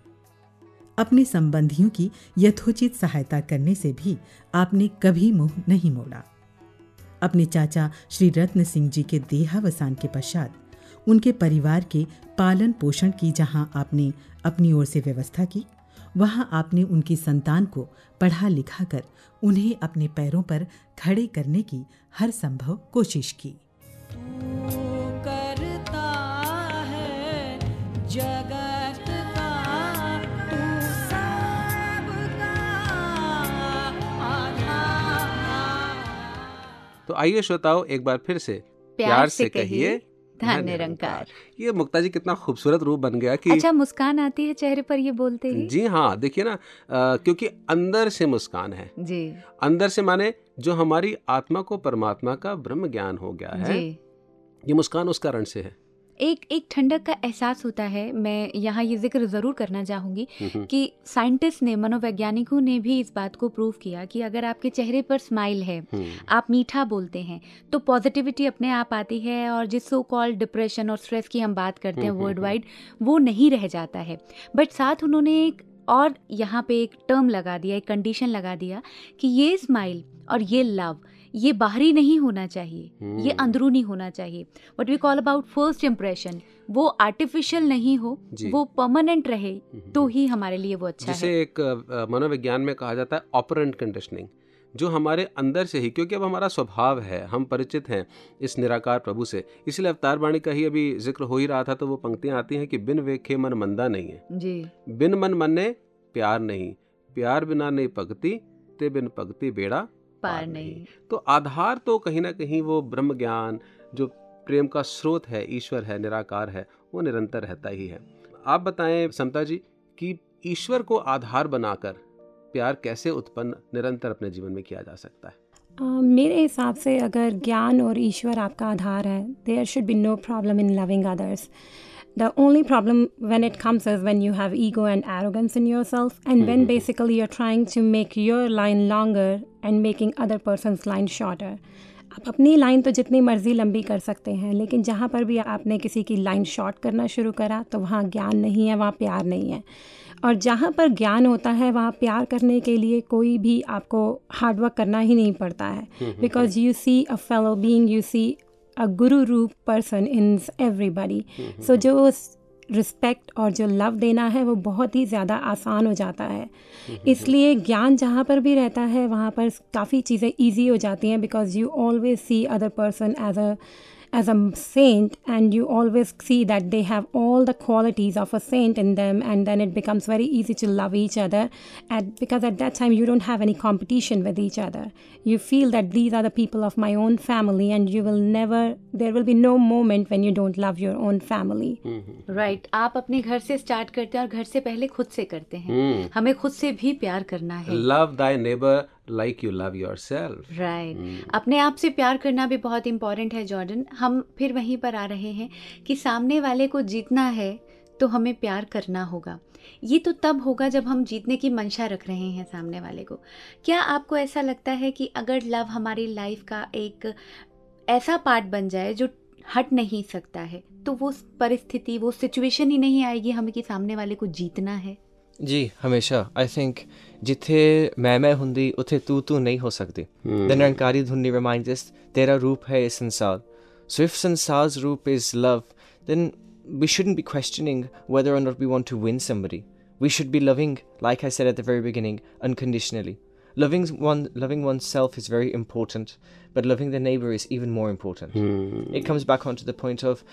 अपने संबंधियों की यथोचित सहायता करने से भी आपने कभी मुँह नहीं मोड़ा। अपने चाचा श्री रत्न सिंह जी के देहावसान के पश्चात उनके परिवार के पालन पोषण की जहाँ आपने अपनी ओर से व्यवस्था की, वहाँ आपने उनकी संतान को पढ़ा लिखा कर उन्हें अपने पैरों पर खड़े करने की हर संभव कोशिश की। तो आइए श्रोताओ एक बार फिर से प्यार से कहिए निरंकार ये मुक्ता जी कितना खूबसूरत रूप बन गया कि अच्छा मुस्कान आती है चेहरे पर ये बोलते ही? जी हाँ देखिए ना आ, क्योंकि अंदर से मुस्कान है। जी। अंदर से माने जो हमारी आत्मा को परमात्मा का ब्रह्म ज्ञान हो गया है जी। ये मुस्कान उस कारण से है। एक एक ठंडक का एहसास होता है। मैं यहाँ ये ज़िक्र ज़रूर करना चाहूँगी कि साइंटिस्ट ने मनोवैज्ञानिकों ने भी इस बात को प्रूव किया कि अगर आपके चेहरे पर स्माइल है हम्म, आप मीठा बोलते हैं तो पॉजिटिविटी अपने आप आती है और जिस सो कॉल्ड डिप्रेशन और स्ट्रेस की हम बात करते हैं वर्ल्ड वाइड वो नहीं रह जाता है। बट साथ उन्होंने एक और यहाँ पे एक टर्म लगा दिया एक कंडीशन लगा दिया कि ये स्माइल और ये लव ये बाहरी नहीं होना चाहिए hmm. ये हम्म। अंदरूनी होना चाहिए what we call about first impression वो आर्टिफिशियल नहीं हो। वो परमानेंट रहे हम्म, तो ही हमारे लिए वो अच्छा जिसे है एक मनोविज्ञान में कहा जाता है ऑपरेंट कंडीशनिंग जो हमारे अंदर से ही क्योंकि अब हमारा स्वभाव है हम परिचित हैं इस निराकार प्रभु से इसलिए अवतार वाणी का ही अभी ज़िक्र हो ही रहा था तो वो पंक्तियाँ आती हैं कि बिन वेखे मन मंदा नहीं है जी बिन मन मन्ने प्यार नहीं प्यार बिना नहीं पगती ते बिन पगती बेड़ा पार नहीं। तो आधार तो कहीं ना कहीं वो ब्रह्म ज्ञान जो प्रेम का स्रोत है ईश्वर है निराकार है वो निरंतर रहता ही है। आप बताएँ समता जी कि ईश्वर को आधार बनाकर प्यार कैसे उत्पन्न निरंतर अपने जीवन में किया जा सकता है? अ, मेरे हिसाब से अगर ज्ञान और ईश्वर आपका आधार है there should be no problem in loving others the only problem when it comes is when you have ego and arrogance in yourself and mm-hmm. when basically you're trying to make your line longer and making other person's line shorter. आप अपनी line तो जितनी मर्ज़ी लंबी कर सकते हैं लेकिन जहाँ पर भी आपने किसी की लाइन शॉर्ट करना शुरू करा तो वहाँ ज्ञान नहीं है वहाँ प्यार नहीं है। और जहाँ पर ज्ञान होता है वहाँ प्यार करने के लिए कोई भी आपको हार्डवर्क करना ही नहीं पड़ता है। Because you see a fellow being you see a guru रूप पर्सन इन एवरीबडी सो जो रिस्पेक्ट और जो लव देना है वो बहुत ही ज़्यादा आसान हो जाता है। इसलिए ज्ञान जहाँ पर भी रहता है वहाँ पर काफ़ी चीज़ें ईजी हो जाती हैं because you always see other person as a as a saint and you always see that they have all the qualities of a saint in them and then it becomes very easy to love each other and because at that time you don't have any competition with each other you feel that these are the people of my own family and you will never there will be no moment when you don't love your own family right आप अपने घर से start करते हैं और घर से पहले खुद से करते हैं हमें खुद से भी प्यार करना है love Dai neighbour Like you love yourself right अपने आप से प्यार करना भी बहुत इंपॉर्टेंट है जॉर्डन हम फिर वहीं पर आ रहे हैं कि सामने वाले को जीतना है तो हमें प्यार करना होगा। ये तो तब होगा जब हम जीतने की मंशा रख रहे हैं सामने वाले को। क्या आपको ऐसा लगता है कि अगर लव हमारी लाइफ का एक ऐसा पार्ट बन जाए जो हट नहीं सकता है तो वो परिस्थिति वो सिचुएशन ही नहीं आएगी हमें कि सामने वाले को जीतना है? ਜੀ ਹਮੇਸ਼ਾ ਆਈ ਥਿੰਕ ਜਿੱਥੇ ਮੈਂ ਮੈਂ ਹੁੰਦੀ ਉੱਥੇ ਤੂੰ ਤੂੰ ਨਹੀਂ ਹੋ ਸਕਦੀ ਦ ਨਿਰੰਕਾਰੀ ਧੁਨੀ ਰਿਮਾਈਂਡਸ ਅਸ ਤੇਰਾ ਰੂਪ ਹੈ ਇਹ ਸੰਸਾਰ ਸੋ ਇਫ ਸੰਸਾਰ's ਰੂਪ is love then we shouldn't be questioning whether or not we want to win somebody we should be loving like i said at the very beginning unconditionally loving one loving oneself is very important but loving the neighbor is even more important it comes back onto the point of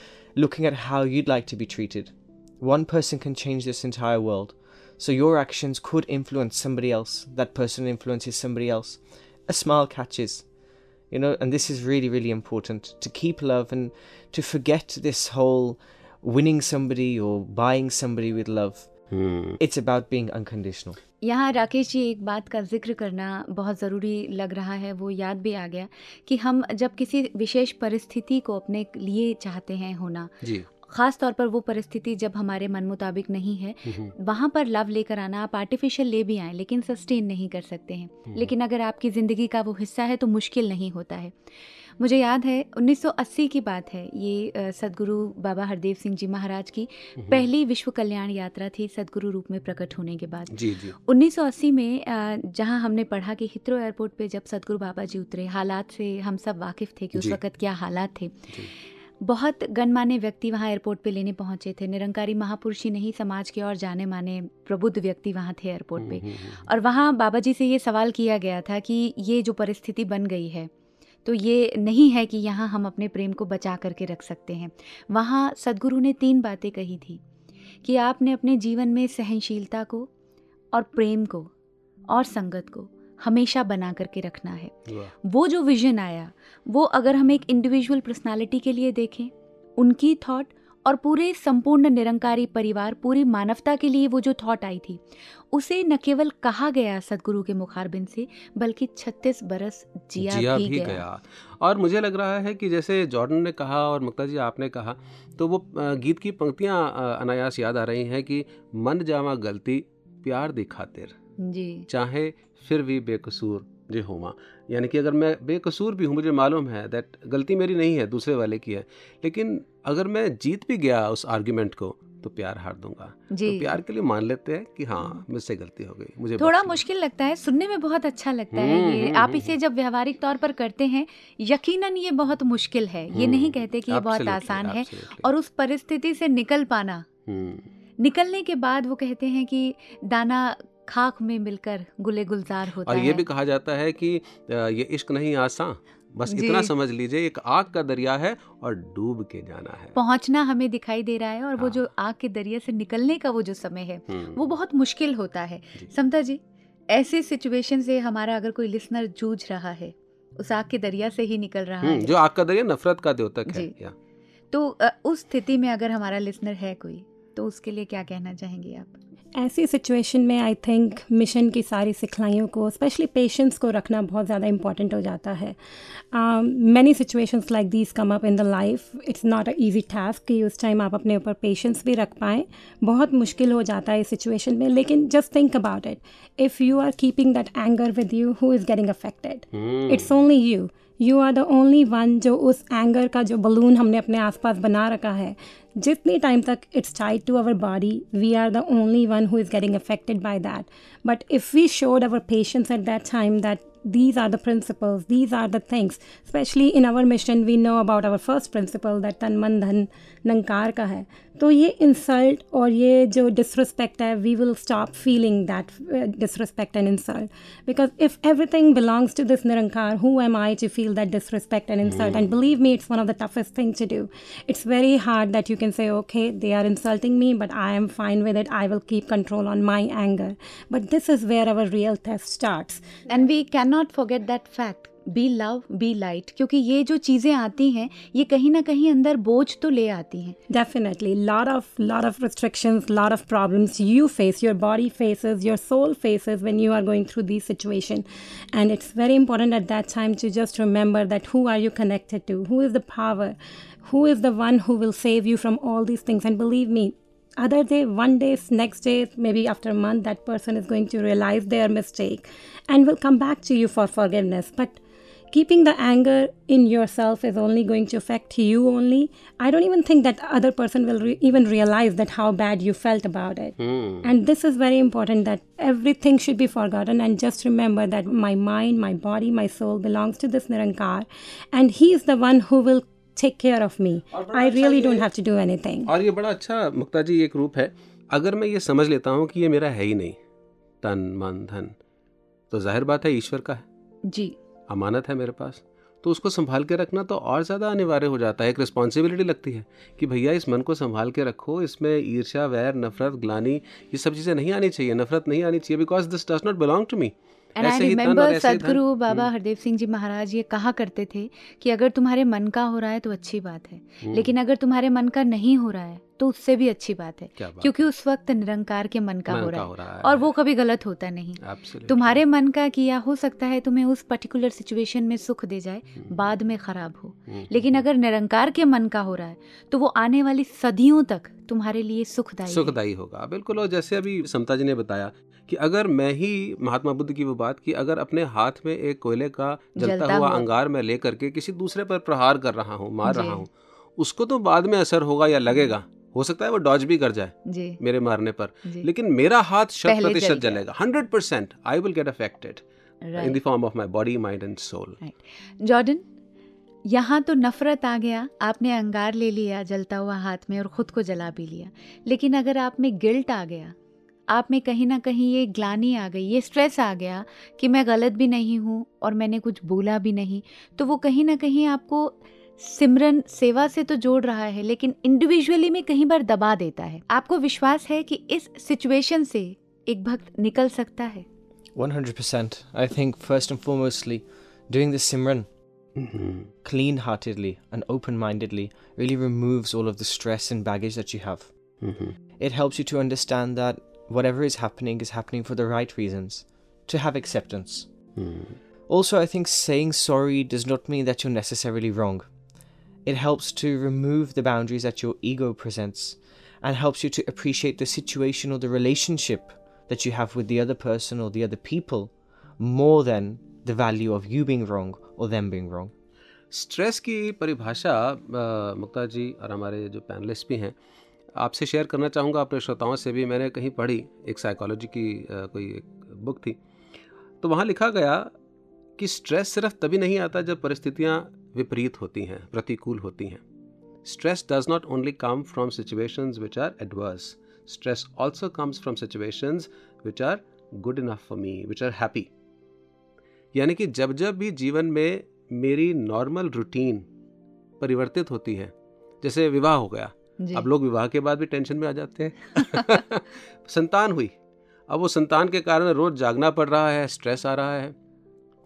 looking at how you'd like to be treated one person can change this entire world so your actions could influence somebody else that person influences somebody else a smile catches you know and this is really really important to keep love and to forget this whole winning somebody or buying somebody with love it's about being unconditional यहाँ राकेश जी एक बात का जिक्र करना बहुत ज़रूरी लग रहा है वो याद भी आ गया कि हम जब किसी विशेष परिस्थिति को अपने लिए चाहते हैं होना जी ख़ास तौर पर वो परिस्थिति जब हमारे मन मुताबिक नहीं है वहाँ पर लव लेकर आना आप आर्टिफिशियल ले भी आएँ लेकिन सस्टेन नहीं कर सकते हैं। लेकिन अगर आपकी ज़िंदगी का वो हिस्सा है तो मुश्किल नहीं होता है। मुझे याद है 1980 की बात है ये सदगुरु बाबा हरदेव सिंह जी महाराज की पहली विश्व कल्याण यात्रा थी सदगुरु रूप में प्रकट होने के बाद। जी जी। 1980 में जहाँ हमने पढ़ा कि हिथ्रो एयरपोर्ट पे जब सदगुरु बाबा जी उतरे हालात से हम सब वाकिफ थे कि उस वक्त क्या हालात थे। बहुत गणमान्य व्यक्ति वहाँ एयरपोर्ट पे लेने पहुँचे थे। निरंकारी महापुरुष ही नहीं समाज के और जाने माने प्रबुद्ध व्यक्ति वहाँ थे एयरपोर्ट पे। और वहाँ बाबा जी से ये सवाल किया गया था कि ये जो परिस्थिति बन गई है तो ये नहीं है कि यहाँ हम अपने प्रेम को बचा करके रख सकते हैं। वहाँ सदगुरु ने तीन बातें कही थी कि आपने अपने जीवन में सहनशीलता को और प्रेम को और संगत को हमेशा बना करके रखना है। वो जो विजन आया वो अगर हम एक इंडिविजुअल पर्सनालिटी के लिए देखें उनकी थॉट और पूरे संपूर्ण निरंकारी परिवार पूरी मानवता के लिए वो जो थॉट आई थी उसे न केवल कहा गया सदगुरु के मुखारबिंद से बल्कि 36 बरस जिया, जिया भी, भी गया, गया। और मुझे लग रहा है कि जैसे जॉर्डन ने कहा और मुक्ता जी आपने कहा तो वो गीत की पंक्तियाँ अनायास याद आ रही हैं कि मन जावा गलती प्यार दी खातिर जी। चाहे फिर भी बेकसूर जे होमा यानी कि अगर मैं बेकसूर भी हूँ मुझे मालूम है दैट गलती मेरी नहीं है दूसरे वाले की है। लेकिन अगर मैं जीत भी गया उस आर्ग्यूमेंट को तो प्यार हार दूँगा। जी। तो प्यार के लिए मान लेते हैं कि हाँ मुझसे गलती हो गई मुझे थोड़ा मुश्किल लगता है सुनने में बहुत अच्छा लगता है हम्म, ये। हम्म, आप हम्म, इसे जब व्यवहारिक तौर पर करते हैं यकीनन ये बहुत मुश्किल है। ये नहीं कहते कि ये बहुत आसान है और उस परिस्थिति से निकल पाना। निकलने के बाद वो कहते हैं कि दाना खाक में मिलकर गुले गुलजार होता और ये है। भी कहा जाता है कि ये इश्क नहीं आसान बस इतना समझ लीजिए एक आग का दरिया है और डूब के जाना है। पहुँचना हमें दिखाई दे रहा है और वो हाँ। जो आग के दरिया से निकलने का वो जो समय है हम्म, वो बहुत मुश्किल होता है। समता जी ऐसे सिचुएशन से हमारा अगर कोई लिसनर जूझ रहा है उस आग के दरिया से ही निकल रहा हम्म, है। जो आग का दरिया नफरत का द्योतक है या। तो उस स्थिति में अगर हमारा लिसनर है कोई तो उसके लिए क्या कहना चाहेंगे आप? ऐसी सिचुएशन में आई थिंक मिशन की सारी सिखलाइयों को स्पेशली पेशेंस को रखना बहुत ज़्यादा इंपॉर्टेंट हो जाता है। Many situations like these come up in the life it's not a easy task कि उस टाइम आप अपने ऊपर पेशेंस भी रख पाएँ। बहुत मुश्किल हो जाता है इस सिचुएशन में लेकिन just think about it if you are keeping that anger with you who is getting affected it's only you you are the only one जो उस एंगर का, जो बलून हमने अपने आसपास बना रखा है। जितने टाइम तक it's tight to our body we are the only one who is getting affected by that but if we showed our patience at that time that these are the principle these are the things specially in our mission we know about our first principle that तन मन धन नंकार का है तो ये insult और ये जो डिसरिस्पेक्ट है we will stop feeling that disrespect and insult because if everything belongs to this Nirankar who am I to feel that disrespect and insult and believe me it's one of the toughest thing to do it's very hard that you can say okay they are insulting me but I am fine with it. I will keep control on my anger but this is where our real test starts. And we can not forget that fact be love be light क्योंकि ये जो चीज़ें आती हैं, ये कहीं ना कहीं अंदर बोझ तो ले आती हैं। Definitely lot of lot of restriction lot of problem you face your body faces your soul faces when you are going through this situation and it's very important at that time to just remember that who are you connected to who is the power who is the one who will save you from all these things and believe me other day one days next day may be after month that person is going to realise their mistake and will come back to you for forgiveness but keeping the anger in yourself is only going to affect you only i don't even think that other person will re- even realize that how bad you felt about it hmm, and this is very important that everything should be forgotten and just remember that my mind my body my soul belongs to this nirankar and he is the one who will take care of me i really don't have to do anything और ये बड़ा अच्छा मुक्ता जी एक रूप है अगर मैं ये समझ लेता हूँ कि ये मेरा है ही नहीं तन मन धन तो जाहिर बात है ईश्वर का है जी अमानत है मेरे पास। तो उसको संभाल के रखना तो और ज़्यादा अनिवार्य हो जाता है। एक रिस्पॉन्सिबिलिटी लगती है कि भैया इस मन को संभाल के रखो इसमें ईर्ष्या वैर नफरत ग्लानी ये सब चीज़ें नहीं आनी चाहिए। नफरत नहीं आनी चाहिए because this does not belong to me and I remember. Sadguru Baba hmm. Hardev Singh ji महाराज ये कहा करते थे कि अगर तुम्हारे मन का हो रहा है तो अच्छी बात है। हम्म, लेकिन अगर तुम्हारे मन का नहीं हो रहा है तो उससे भी अच्छी बात है। बात क्योंकि है? उस वक्त निरंकार के मन का मन हो रहा हो। रहा और वो कभी गलत होता नहीं। Absolutely. तुम्हारे मन का किया हो सकता है तुम्हें उस पर्टिकुलर सिचुएशन में सुख दे जाए हम्म, बाद में खराब हो। हम्म, लेकिन हम्म, अगर निरंकार के मन का हो रहा है तो वो आने वाली सदियों तक तुम्हारे लिए सुखदायी सुखदायी होगा बिल्कुल। और जैसे अभी समता जी ने बताया कि अगर मैं ही महात्मा बुद्ध की वो बात की अगर अपने हाथ में एक कोयले का जलता, हुआ- अंगार में लेकर के किसी दूसरे पर प्रहार कर रहा हूँ मार रहा हूँ उसको तो बाद में असर होगा या लगेगा? हो सकता है वो डॉज भी कर जाए जी। मेरे मारने पर। लेकिन मेरा हाथ शत प्रतिशत जलेगा। Hundred percent I will get affected in the form of my body mind and soul Jordan यहाँ तो नफरत आ गया। आपने अंगार ले लिया जलता हुआ हाथ में और खुद को जला भी लिया। लेकिन अगर आप में गिल्ट आ गया आप में कहीं ना कहीं ये ग्लानी आ गई ये स्ट्रेस आ गया कि मैं गलत भी नहीं हूँ और मैंने कुछ बोला भी नहीं तो वो कहीं ना कहीं आपको सिमरन सेवा से तो जोड़ रहा है लेकिन इंडिविजुअली में कहीं बार दबा देता है। आपको विश्वास है कि इस सिचुएशन से एक भक्त निकल सकता है? 100% I think first and foremostly doing the simran clean heartedly and open mindedly really removes all of the stress and baggage that you have it helps you to understand that whatever is happening is happening for the right reasons to have acceptance Also, I think saying sorry does not mean that you're necessarily wrong. It helps to remove the boundaries that your ego presents and helps you to appreciate the situation or the relationship that you have with the other person or the other people more than the value of you being wrong or them being wrong. Stress की परिभाषा अ, मुक्ता जी और हमारे जो panelist भी हैं आपसे share करना चाहूँगा अपने श्रोताओं से भी मैंने कहीं पढ़ी एक साइकोलॉजी की अ, कोई एक बुक थी तो वहाँ लिखा गया कि स्ट्रेस सिर्फ तभी नहीं आता जब परिस्थितियाँ विपरीत होती हैं प्रतिकूल होती हैं। Stress does not only come from situations which are adverse stress also comes from situations which are good enough for me which are happy यानी कि जब जब भी जीवन में मेरी नॉर्मल रूटीन परिवर्तित होती है जैसे विवाह हो गया अब लोग विवाह के बाद भी टेंशन में आ जाते हैं। [LAUGHS] [LAUGHS] संतान हुई। अब वो संतान के कारण रोज जागना पड़ रहा है स्ट्रेस आ रहा है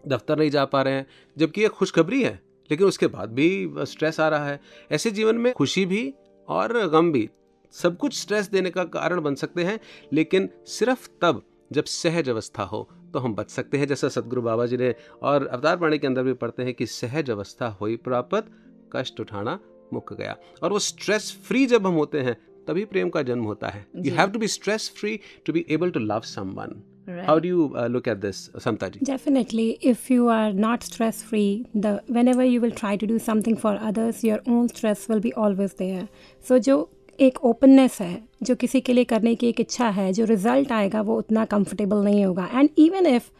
दफ्तर नहीं जा पा रहे हैं जबकि ये खुशखबरी है। लेकिन उसके बाद भी स्ट्रेस आ रहा है। ऐसे जीवन में खुशी भी और गम भी सब कुछ स्ट्रेस देने का कारण बन सकते हैं लेकिन सिर्फ़ तब जब सहज अवस्था हो तो हम बच सकते हैं। जैसा सदगुरु बाबा जी ने और अवतार पाणी के अंदर भी पढ़ते हैं कि सहज अवस्था हुई प्राप्त कष्ट उठाना मुक गया। और वो स्ट्रेस फ्री जब हम होते हैं तभी प्रेम का जन्म होता है। You have to be stress free to be able to love someone Right. How do you look at this Samta ji Definitely, if you are not stress free, the whenever you will try to do something for others, your own stress will be always there. So जो एक openness है जो किसी के लिए करने की एक इच्छा है जो रिजल्ट आएगा वो उतना कंफर्टेबल नहीं होगा and even if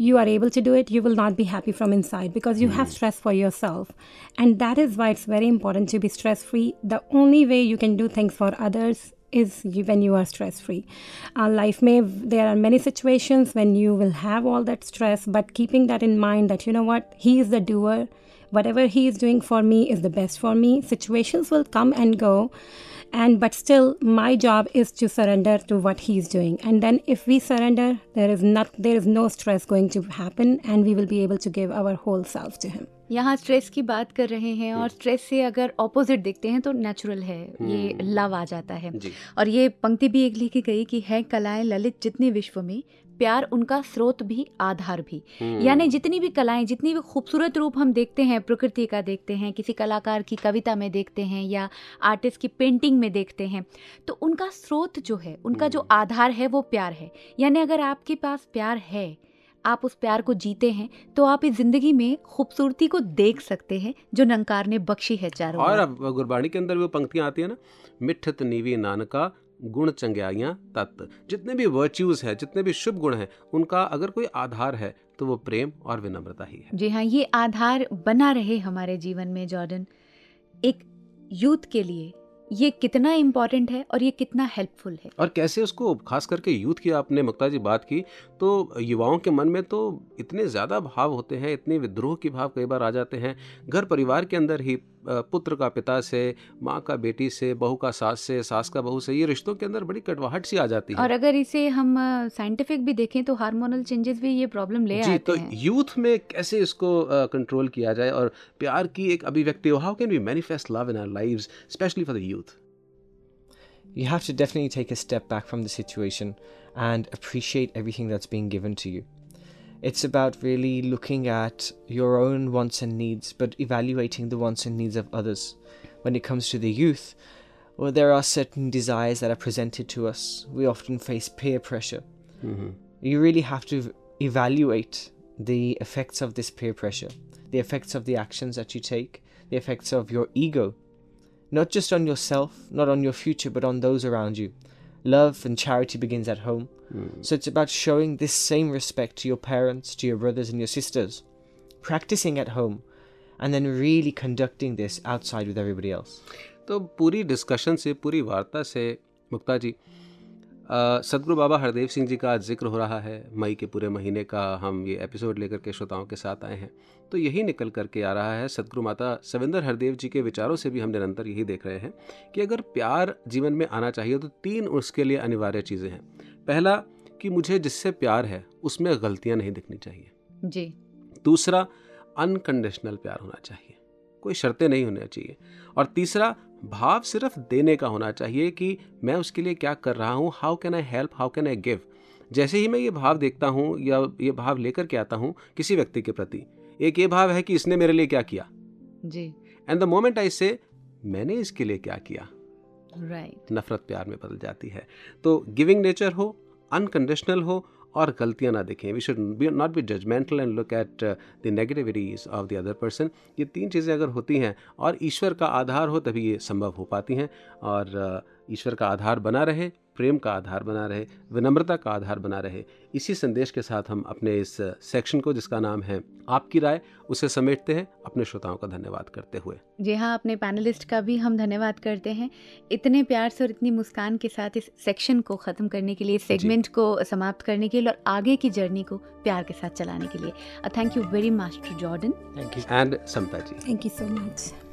you are able to do it, you will not be happy from inside because you have stress for yourself. And that is why it's very important to be stress free. The only way you can do things for others is when you are stress free. Uh, life may, there are many situations when you will have all that stress, but keeping that in mind that, you know what, he is the doer. Whatever he is doing for me is the best for me. Situations will come and go and but still my job is to surrender to what he's doing and then if we surrender there is not there is no stress going to happen and we will be able to give our whole self to him यहाँ stress की बात कर रहे हैं और stress से अगर opposite देखते हैं तो नेचुरल है ये हम्म। लव आ जाता है जी और ये पंक्ति भी एक लिखी गई कि है कलाएं ललित जितने विश्व में प्यार उनका स्रोत भी आधार भी हम्म। यानी जितनी भी कलाएँ जितनी भी खूबसूरत रूप हम देखते हैं प्रकृति का देखते हैं किसी कलाकार की कविता में देखते हैं या आर्टिस्ट की पेंटिंग में देखते हैं तो उनका स्रोत जो है उनका जो हम्म। आधार है वो प्यार है यानी अगर आपके पास प्यार है आप उस प्यार को जीते हैं तो आप इस ज़िंदगी में खूबसूरती को देख सकते हैं जो नंकार ने बख्शी है चारों और गुरबाणी के अंदर भी वो पंक्तियाँ आती है ना मिठत नीवी नानका गुण चंग्याइयाँ तत्व जितने भी वर्च्यूज हैं जितने भी शुभ गुण हैं उनका अगर कोई आधार है तो वो प्रेम और विनम्रता ही है। जी हाँ ये आधार बना रहे हमारे जीवन में जॉर्डन। एक यूथ के लिए ये कितना इम्पोर्टेंट है और ये कितना हेल्पफुल है। और कैसे उसको खास करके यूथ की आपने मुक्ता जी बात की तो युवाओं के मन में तो इतने ज़्यादा भाव होते हैं इतने विद्रोह के भाव कई बार आ जाते हैं। घर परिवार के अंदर ही पुत्र का पिता से माँ का बेटी से बहू का सास से सास का बहू से ये रिश्तों के अंदर बड़ी कटवाहट सी आ जाती है। और अगर इसे हम साइंटिफिक भी देखें तो हार्मोनल चेंजेस भी ये प्रॉब्लम ले जी आते तो हैं। यूथ में कैसे इसको कंट्रोल किया जाए और प्यार की एक अभिव्यक्ति how can we manifest love in our lives specially for the youth You have to definitely take a step back from the situation. And appreciate everything that's being given to you. It's about really looking at your own wants and needs, but evaluating the wants and needs of others. When it comes to the youth, well, there are certain desires that are presented to us. We often face peer pressure. Mm-hmm. You really have to evaluate the effects of this peer pressure, the effects of the actions that you take, the effects of your ego, not just on yourself, not on your future, but on those around you. Love and charity begins at home. So it's about showing this same respect to your parents, to your brothers and your sisters, practicing at home, and then really conducting this outside with everybody else. तो पूरी discussion से पूरी वार्ता से मुक्ता जी अ, सदगुरु बाबा हरदेव सिंह जी का आज ज़िक्र हो रहा है। मई के पूरे महीने का हम ये एपिसोड लेकर के श्रोताओं के साथ आए हैं। तो यही निकल करके आ रहा है सदगुरु माता सविंदर हरदेव जी के विचारों से भी हम निरंतर यही देख रहे हैं कि अगर प्यार जीवन में आना चाहिए तो तीन उसके लिए अनिवार्य चीज़ें हैं। पहला कि मुझे जिससे प्यार है उसमें गलतियाँ नहीं दिखनी चाहिए। जी। दूसरा अनकंडीशनल प्यार होना चाहिए। कोई शर्तें नहीं होनी चाहिए। और तीसरा भाव सिर्फ़ देने का होना चाहिए कि मैं उसके लिए क्या कर रहा हूँ how can I help how can I give जैसे ही मैं ये भाव देखता हूँ या ये भाव लेकर के आता हूँ किसी व्यक्ति के प्रति एक ये भाव है कि इसने मेरे लिए क्या किया? जी। And the moment I say मैंने इसके लिए क्या किया? Right right. नफरत प्यार में बदल जाती है। तो गिविंग नेचर हो अनकंडीशनल हो और गलतियाँ ना देखें। We should not be judgmental and look at the negativities of the other person ये तीन चीज़ें अगर होती हैं और ईश्वर का आधार हो तभी ये संभव हो पाती हैं और uh, ईश्वर का आधार बना रहे प्रेम का आधार बना रहे विनम्रता का आधार बना रहे। इसी संदेश के साथ हम अपने इस सेक्शन को जिसका नाम है आपकी राय उसे समेटते हैं। अपने श्रोताओं का धन्यवाद करते हुए। जी हाँ अपने पैनलिस्ट का भी हम धन्यवाद करते हैं। इतने प्यार से और इतनी मुस्कान के साथ इस सेक्शन को ख़त्म करने के लिए सेगमेंट को समाप्त करने के लिए और आगे की जर्नी को प्यार के साथ चलाने के लिए। Thank you very much to Jordan. Thank you. And Samta ji. Thank you so much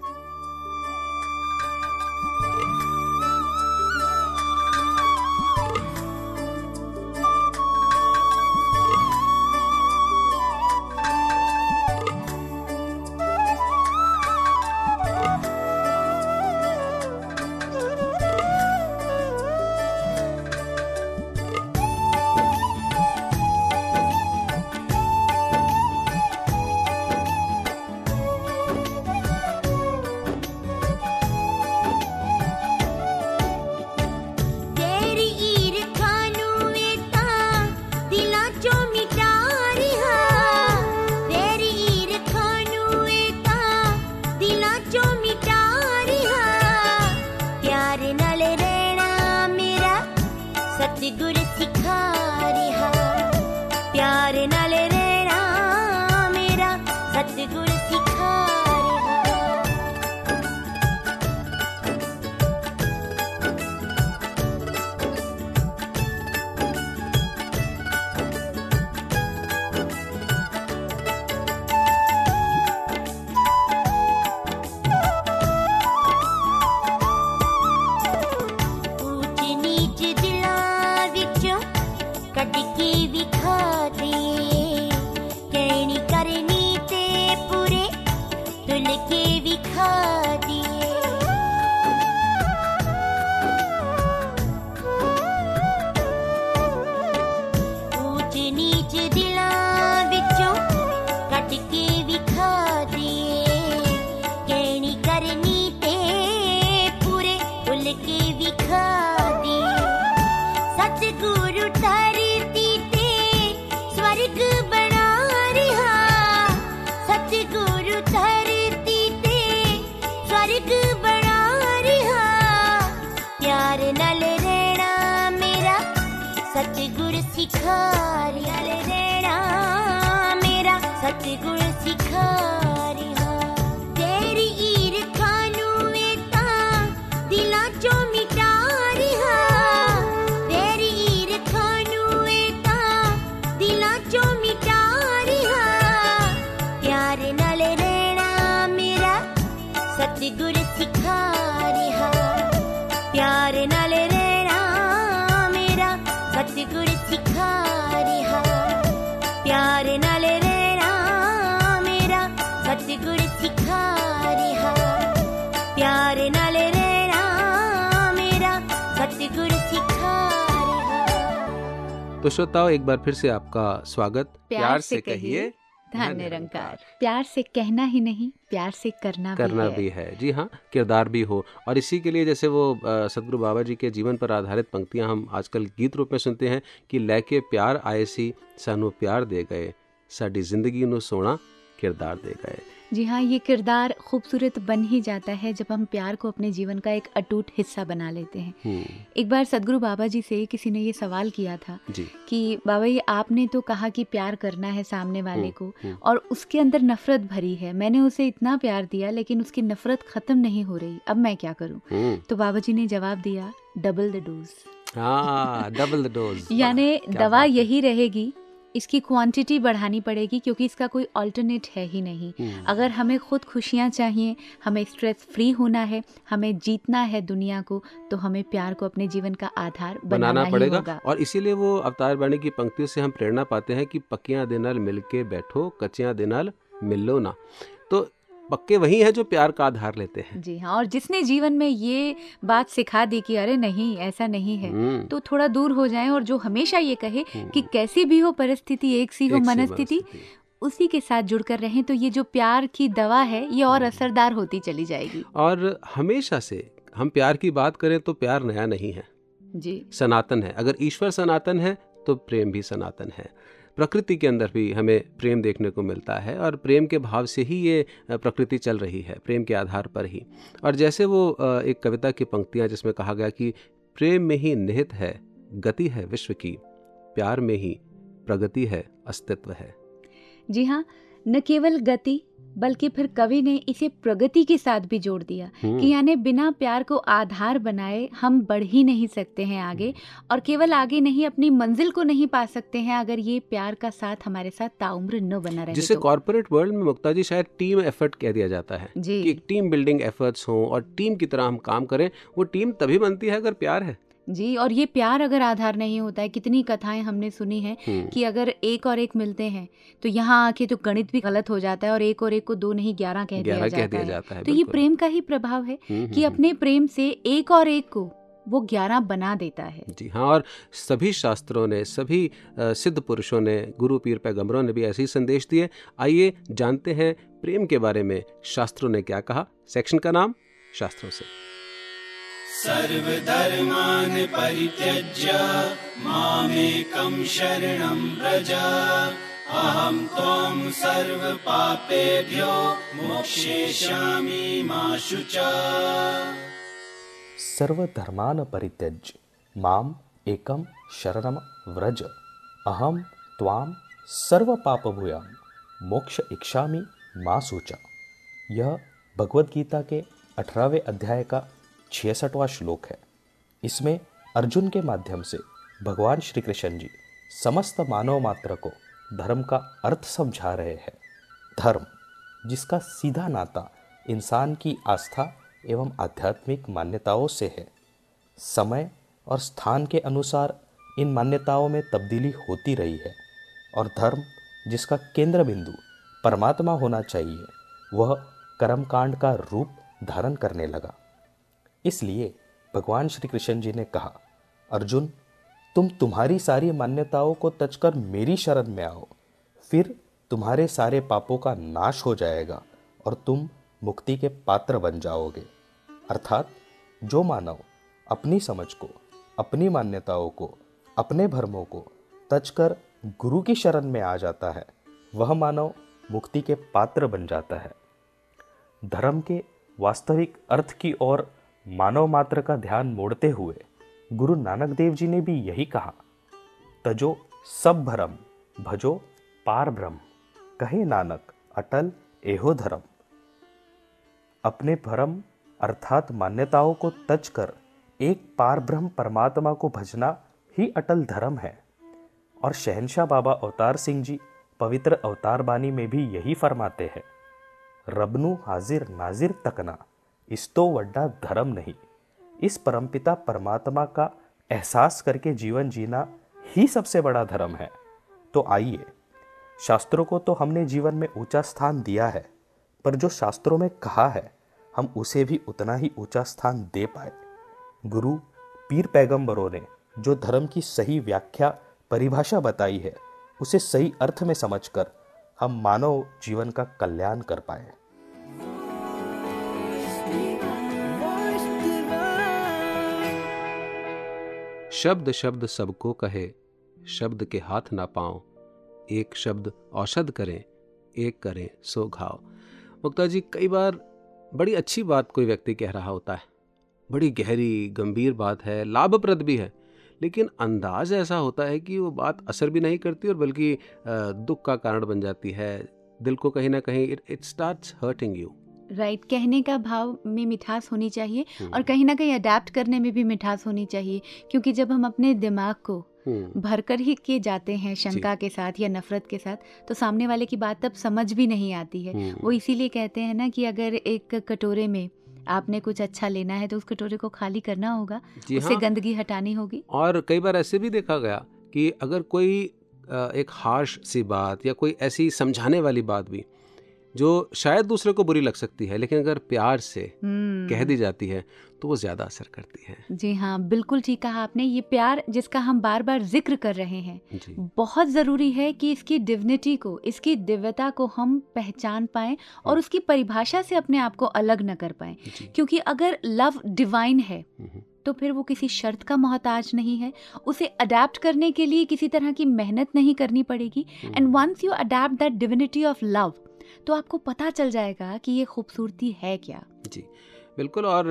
तो श्रोताओ एक बार फिर से आपका स्वागत। प्यार प्यार से कहिए, धन निरंकार प्यार से कहना ही नहीं प्यार से करना, करना भी है, भी है। जी हाँ किरदार भी हो। और इसी के लिए जैसे वो सदगुरु बाबा जी के जीवन पर आधारित पंक्तियाँ हम आजकल गीत रूप में सुनते हैं कि लैके प्यार आए सी सानू प्यार दे गए साडी ज़िंदगी नु सोना किरदार दे गए। जी हाँ ये किरदार खूबसूरत बन ही जाता है जब हम प्यार को अपने जीवन का एक अटूट हिस्सा बना लेते हैं। हम्म, एक बार सदगुरु बाबा जी से किसी ने ये सवाल किया था जी। कि बाबा जी आपने तो कहा कि प्यार करना है सामने वाले हम्म, को हम्म। और उसके अंदर नफरत भरी है। मैंने उसे इतना प्यार दिया लेकिन उसकी नफरत खत्म नहीं हो रही। अब मैं क्या करूँ? तो बाबा जी ने जवाब दिया डबल द डोज। हाँ डबल द डोज। [LAUGHS] यानी दवा यही रहेगी इसकी क्वांटिटी बढ़ानी पड़ेगी क्योंकि इसका कोई अल्टरनेट है ही नहीं। हम्म, अगर हमें खुद खुशियाँ चाहिए हमें स्ट्रेस फ्री होना है हमें जीतना है दुनिया को तो हमें प्यार को अपने जीवन का आधार बनाना, बनाना पड़ेगा। और इसीलिए वो अवतार बाणी की पंक्तियों से हम प्रेरणा पाते हैं कि पक्कियाँ देनाल मिल के बैठो कचियाँ दे मिल मिलो ना। तो पक्के वही हैं जो प्यार का आधार लेते हैं। जी हाँ और जिसने जीवन में ये बात सिखा दी कि अरे नहीं ऐसा नहीं है हम्म, तो थोड़ा दूर हो जाए और जो हमेशा ये कहे हम्म, कि कैसी भी हो परिस्थिति एक सी हो मनस्थिति। उसी के साथ जुड़कर रहें तो ये जो प्यार की दवा है ये और हम्म। असरदार होती चली जाएगी। और हमेशा से हम प्यार की बात करें तो प्यार नया नहीं है। जी। सनातन है। अगर ईश्वर सनातन है तो प्रेम भी सनातन है। प्रकृति के अंदर भी हमें प्रेम देखने को मिलता है और प्रेम के भाव से ही ये प्रकृति चल रही है, प्रेम के आधार पर ही। और जैसे वो एक कविता की पंक्तियाँ जिसमें कहा गया कि प्रेम में ही निहित है, गति है विश्व की, प्यार में ही प्रगति है, अस्तित्व है। जी हाँ न केवल गति बल्कि फिर कवि ने इसे प्रगति के साथ भी जोड़ दिया हम्म, कि यानी बिना प्यार को आधार बनाए हम बढ़ ही नहीं सकते हैं आगे और केवल आगे नहीं अपनी मंजिल को नहीं पा सकते हैं अगर ये प्यार का साथ हमारे साथ ताउम्र न बना रहे जिसे तो। कॉरपोरेट वर्ल्ड में मुक्ता जी शायद टीम एफर्ट कह दिया जाता है जी। कि एक टीम बिल्डिंग एफर्ट्स हों और टीम की तरह हम काम करें वो टीम तभी बनती है अगर प्यार है। जी और ये प्यार अगर आधार नहीं होता है कितनी कथाएँ हमने सुनी हैं हम्म, कि अगर एक और एक मिलते हैं तो यहाँ आके तो गणित भी गलत हो जाता है और एक और एक को दो नहीं ग्यारह कह दिया जाता है। जाता है तो ये प्रेम का ही प्रभाव है हम्म, कि हम्म, अपने प्रेम से एक और एक को वो ग्यारह बना देता है। जी हाँ और सभी शास्त्रों ने सभी सिद्ध पुरुषों ने गुरु पीर पैगम्बरों ने भी ऐसे ही संदेश दिए। आइए जानते हैं प्रेम के बारे में शास्त्रों ने क्या कहा। सेक्शन का नाम शास्त्रों से। सर्वधर्मान् परित्यज्य मामेकं शरणं व्रज। अहं त्वां सर्वपापेभ्यो मोक्षयिष्यामि मा शुचा सर्वधर्मान् परित्यज्य माम् एकं शरणं व्रज। अहं त्वां सर्वपापभूयां मोक्ष इच्छामि मा सूचा यह भगवत गीता के अठारहवें अध्याय का छियासठवां श्लोक है। इसमें अर्जुन के माध्यम से भगवान श्री कृष्ण जी समस्त मानव मात्र को धर्म का अर्थ समझा रहे हैं। धर्म, जिसका सीधा नाता इंसान की आस्था एवं आध्यात्मिक मान्यताओं से है, समय और स्थान के अनुसार इन मान्यताओं में तब्दीली होती रही है और धर्म, जिसका केंद्र बिंदु परमात्मा होना चाहिए, वह कर्मकांड का रूप धारण करने लगा। इसलिए भगवान श्री कृष्ण जी ने कहा, अर्जुन, तुम तुम्हारी सारी मान्यताओं को तजकर मेरी शरण में आओ। फिर तुम्हारे सारे पापों का नाश हो जाएगा और तुम मुक्ति के पात्र बन जाओगे। अर्थात, जो मानव अपनी समझ को, अपनी मान्यताओं को, अपने भरमों को तजकर गुरु की शरण में आ जाता है, वह मानव मुक्ति के पात्र बन जाता है। धर्म के वास्तविक अर्थ की ओर मानव मात्र का ध्यान मोड़ते हुए गुरु नानक देव जी ने भी यही कहा, तजो सब भरम, भजो पार ब्रह्म, कहे नानक अटल एहो धर्म। अपने भरम अर्थात मान्यताओं को तज कर एक पार ब्रह्म परमात्मा को भजना ही अटल धर्म है। और शहनशाह बाबा अवतार सिंह जी पवित्र अवतार बानी में भी यही फरमाते हैं, रबनु हाजिर नाजिर तकना। इस तो वड्डा धर्म नहीं। इस परमपिता परमात्मा का एहसास करके जीवन जीना ही सबसे बड़ा धर्म है। तो आइए, शास्त्रों को तो हमने जीवन में ऊँचा स्थान दिया है, पर जो शास्त्रों में कहा है, हम उसे भी उतना ही ऊँचा स्थान दे पाए। गुरु पीर पैगंबरों ने जो धर्म की सही व्याख्या, परिभाषा बताई है, उसे सही अर्थ में समझकर हम मानव जीवन का कल्याण कर पाए। शब्द शब्द सबको कहे, शब्द के हाथ ना पाओ। एक शब्द औषध करें, एक करें सो घाव। मुक्ता जी, कई बार बड़ी अच्छी बात कोई व्यक्ति कह रहा होता है। बड़ी गहरी, गंभीर बात है, लाभप्रद भी है। लेकिन अंदाज ऐसा होता है कि वो बात असर भी नहीं करती और बल्कि दुख का कारण बन जाती है। दिल को कहीं ना कहीं it starts hurting you right right. कहने का भाव में मिठास होनी चाहिए हम्म। और कहीं ना कहीं अडेप्ट करने में भी मिठास होनी चाहिए क्योंकि जब हम अपने दिमाग को हम्म, भरकर ही के जाते हैं शंका के साथ या नफरत के साथ तो सामने वाले की बात तब समझ भी नहीं आती है। हम्म, वो इसीलिए कहते हैं ना कि अगर एक कटोरे में आपने कुछ अच्छा लेना है तो उस कटोरे को खाली करना होगा उससे हाँ। गंदगी हटानी होगी। और कई बार ऐसे भी देखा गया कि अगर कोई एक हार्श सी बात या कोई ऐसी समझाने वाली बात भी जो शायद दूसरे को बुरी लग सकती है लेकिन अगर प्यार से हम्म, कह दी जाती है तो वो ज़्यादा असर करती है। जी हाँ बिल्कुल ठीक कहा आपने। ये प्यार जिसका हम बार बार ज़िक्र कर रहे हैं बहुत ज़रूरी है कि इसकी डिविनिटी को इसकी दिव्यता को हम पहचान पाएँ और उसकी परिभाषा से अपने आप को अलग न कर पाएँ। क्योंकि अगर लव डिवाइन है हम्म, तो फिर वो किसी शर्त का मोहताज नहीं है। उसे अडेप्ट करने के लिए किसी तरह की मेहनत नहीं करनी पड़ेगी। And once you adapt that divinity of love तो आपको पता चल जाएगा कि ये खूबसूरती है क्या। जी, बिल्कुल, और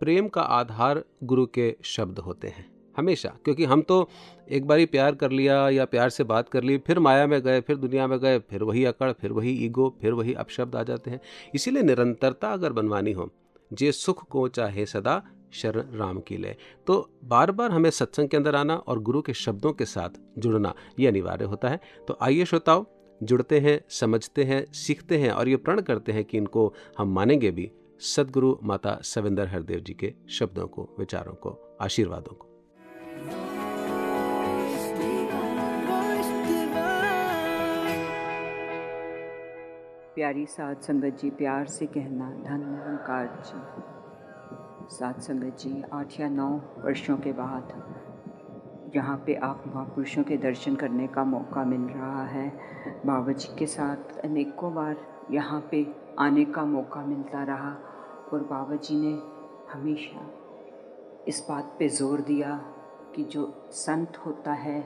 प्रेम का आधार गुरु के शब्द होते हैं, हमेशा, क्योंकि हम तो एक बारी प्यार कर लिया या प्यार से बात कर ली, फिर माया में गए, फिर दुनिया में गए, फिर वही अकड़, फिर वही ईगो, फिर वही अपशब्द आ जाते हैं। इसीलिए निरंतरता अगर बनवानी हो, जे सुख को चाहे सदा शरण राम की ले। तो बार बार हमें सत्संग के अंदर आना और गुरु के शब्दों के साथ जुड़ना, ये अनिवार्य होता है। तो आइए श्रोताओ जुड़ते हैं, समझते हैं, सीखते हैं और ये प्रण करते हैं कि इनको हम मानेंगे भी। सदगुरु माता सविंदर हरदेव जी के शब्दों को, विचारों को, आशीर्वादों को। प्यारी साध संगत जी, प्यार से कहना धन निरंकार जी। साध संगत जी, आठ या नौ वर्षों के बाद यहाँ पे आप महापुरुषों के दर्शन करने का मौका मिल रहा है। बाबा जी के साथ अनेकों बार यहाँ पे आने का मौका मिलता रहा और बाबा जी ने हमेशा इस बात पे ज़ोर दिया कि जो संत होता है,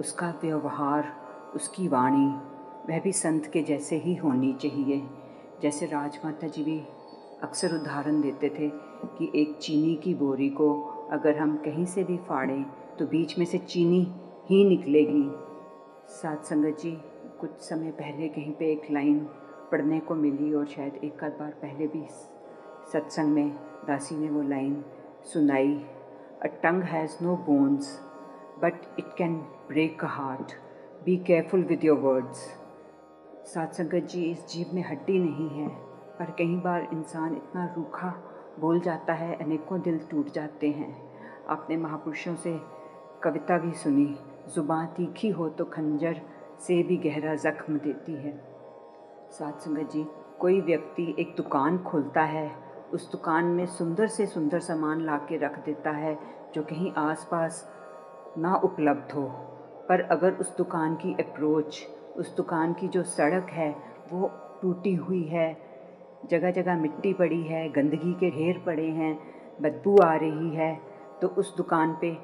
उसका व्यवहार, उसकी वाणी, वह भी संत के जैसे ही होनी चाहिए। जैसे राजमाता जी भी अक्सर उदाहरण देते थे कि एक चीनी की बोरी को अगर हम कहीं से भी फाड़ें तो बीच में से चीनी ही निकलेगी। सात संगत जी, कुछ समय पहले कहीं पे एक लाइन पढ़ने को मिली और शायद एक आध बार पहले भी सत्संग में दासी ने वो लाइन सुनाई। A tongue has no bones but it can break a heart be careful with your words सात संगत जी, इस जीव में हड्डी नहीं है, पर कई बार इंसान इतना रूखा बोल जाता है, अनेकों दिल टूट जाते हैं। आपने महापुरुषों से कविता भी सुनी। ज़ुबान तीखी हो तो खंजर से भी गहरा जख्म देती है। साथ संगत जी, कोई व्यक्ति एक दुकान खोलता है। उस दुकान में सुंदर से सुंदर सामान ला के रख देता है, जो कहीं आसपास ना उपलब्ध हो। पर अगर उस दुकान की अप्रोच उस दुकान की जो सड़क है, वो टूटी हुई है जगह जगह मिट्टी पड़ी है, गंदगी के ढेर पड़े हैं, बदबू आ रही है तो उस दुकान पे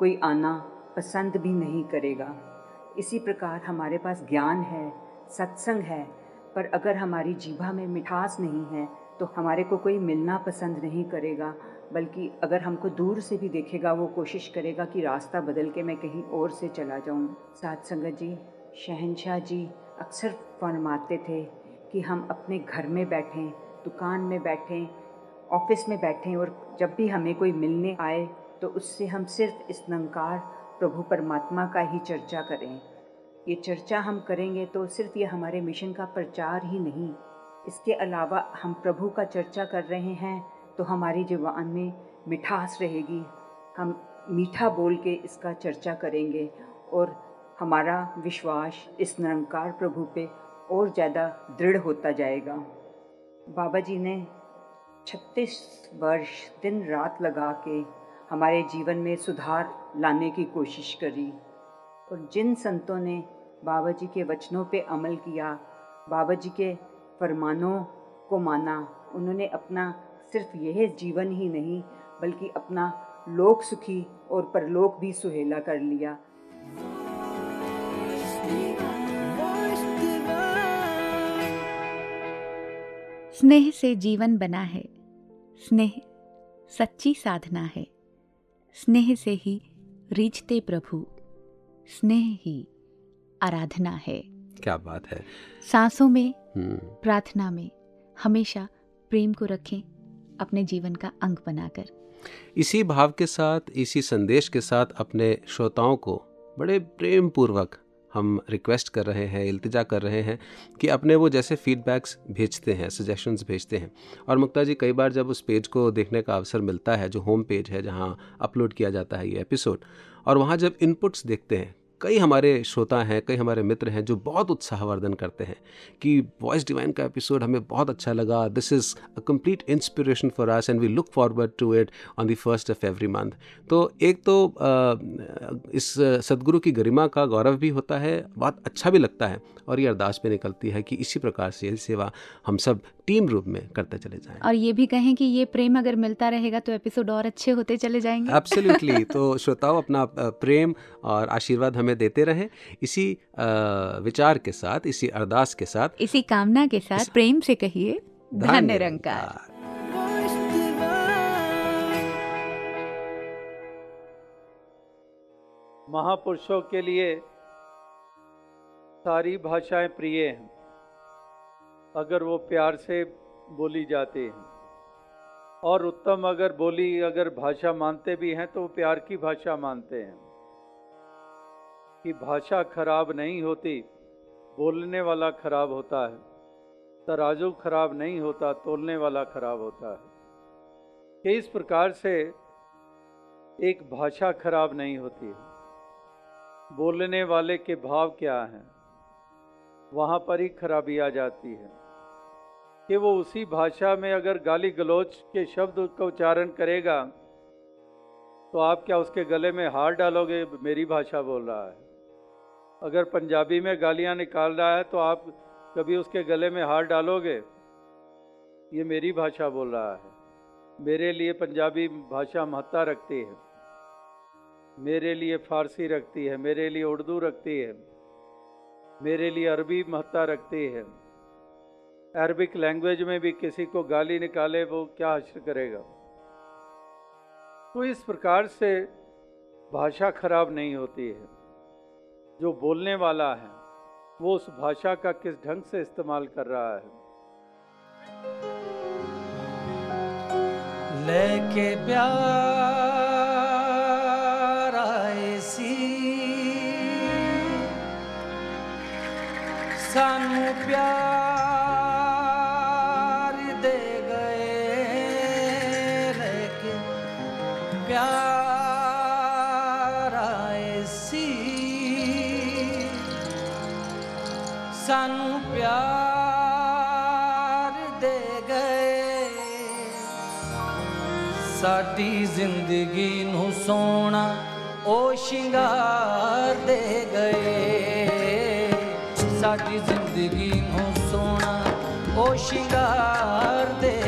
कोई आना पसंद भी नहीं करेगा। इसी प्रकार हमारे पास ज्ञान है, सत्संग है, पर अगर हमारी जीभा में मिठास नहीं है तो हमारे को कोई मिलना पसंद नहीं करेगा, बल्कि अगर हमको दूर से भी देखेगा, वो कोशिश करेगा कि रास्ता बदल के मैं कहीं और से चला जाऊँ। सात संगत जी शहनशाह जी अक्सर फरमाते थे कि हम अपने घर में बैठें, दुकान में बैठें, ऑफ़िस में बैठें और जब भी हमें कोई मिलने आए तो उससे हम सिर्फ़ इस नंकार प्रभु परमात्मा का ही चर्चा करें। ये चर्चा हम करेंगे तो सिर्फ़ ये हमारे मिशन का प्रचार ही नहीं। इसके अलावा हम प्रभु का चर्चा कर रहे हैं तो हमारी ज़ुबान में मिठास रहेगी। हम मीठा बोल के इसका चर्चा करेंगे और हमारा विश्वास इस निरंकार प्रभु पे और ज़्यादा दृढ़ होता जाएगा। बाबा जी ने 36 वर्ष दिन रात लगा के हमारे जीवन में सुधार लाने की कोशिश करी। और जिन संतों ने बाबा जी के वचनों पे अमल किया, बाबा जी के फरमानों को माना, उन्होंने अपना सिर्फ़ यह जीवन ही नहीं, बल्कि अपना लोक सुखी और परलोक भी सुहेला कर लिया। स्नेह से जीवन बना है। स्नेह सच्ची साधना है। स्नेह से ही रीझते प्रभु। स्नेह ही आराधना है। क्या बात है। सांसों में हम्म, प्रार्थना में हमेशा प्रेम को रखें अपने जीवन का अंग बनाकर। इसी भाव के साथ इसी संदेश के साथ अपने श्रोताओं को बड़े प्रेम पूर्वक हम रिक्वेस्ट कर रहे हैं, इल्तिजा कर रहे हैं कि अपने वो जैसे फीडबैक्स भेजते हैं सजेशंस भेजते हैं। और मुक्ता जी, कई बार जब उस पेज को देखने का अवसर मिलता है, जो होम पेज है, जहाँ अपलोड किया जाता है ये एपिसोड और वहाँ जब इनपुट्स देखते हैं कई हमारे श्रोता हैं, कई हमारे मित्र हैं जो बहुत उत्साहवर्धन करते हैं कि वॉइस डिवाइन का एपिसोड हमें बहुत अच्छा लगा। This is a complete inspiration for us and we look forward to it on the first of every month तो एक तो इस सदगुरु की गरिमा का गौरव भी होता है बहुत अच्छा भी लगता है और ये अरदास भी निकलती है कि इसी प्रकार से ये सेवा हम सब टीम रूप में करते चले जाएँ और ये भी कहें कि ये प्रेम अगर मिलता रहेगा तो एपिसोड और अच्छे होते चले जाएँगे। एब्सोल्युटली [LAUGHS] तो श्रोताओं अपना प्रेम और आशीर्वाद हमें देते रहें। इसी विचार के साथ इसी अरदास के साथ। इसी कामना के साथ इस... प्रेम से कहिए धन्य निरंकार महापुरुषों के लिए सारी भाषाएँ प्रिय हैं। अगर वो प्यार से बोली जाती हैं। और उत्तम अगर बोली, अगर भाषा मानते भी हैं तो वो प्यार की भाषा मानते हैं। कि भाषा खराब नहीं होती, बोलने वाला खराब होता है। तराजू खराब नहीं होता, तोलने वाला खराब होता है। कि इस प्रकार से एक भाषा खराब नहीं होती है। बोलने वाले के भाव क्या हैं? वहाँ पर ही खराबी आ जाती है। कि वो उसी भाषा में अगर गाली गलोच के शब्द का उच्चारण करेगा तो आप क्या उसके गले में हार डालोगे? मेरी भाषा बोल रहा है। अगर पंजाबी में गालियाँ निकाल रहा है तो आप कभी उसके गले में हार डालोगे? ये मेरी भाषा बोल रहा है। मेरे लिए पंजाबी भाषा महत्ता रखती है। मेरे लिए फारसी रखती है। मेरे लिए उर्दू रखती है। मेरे लिए अरबी महत्ता रखती है। अरबिक लैंग्वेज में भी किसी को गाली निकाले, वो क्या हश्र करेगा? तो इस प्रकार से भाषा खराब नहीं होती है। जो बोलने वाला है, वो उस भाषा का किस ढंग से इस्तेमाल कर रहा है? लेके प्यार आए सी। सानू प्यार ਸਾਡੀ ਜ਼ਿੰਦਗੀ ਨੂੰ ਸੋਣਾ, ਉਹ ਸ਼ਿੰਗਾਰ ਦੇ ਗਏ। ਸਾਡੀ ਜ਼ਿੰਦਗੀ ਨੂੰ ਸੋਣਾ, ਉਹ ਸ਼ਿੰਗਾਰ ਦੇ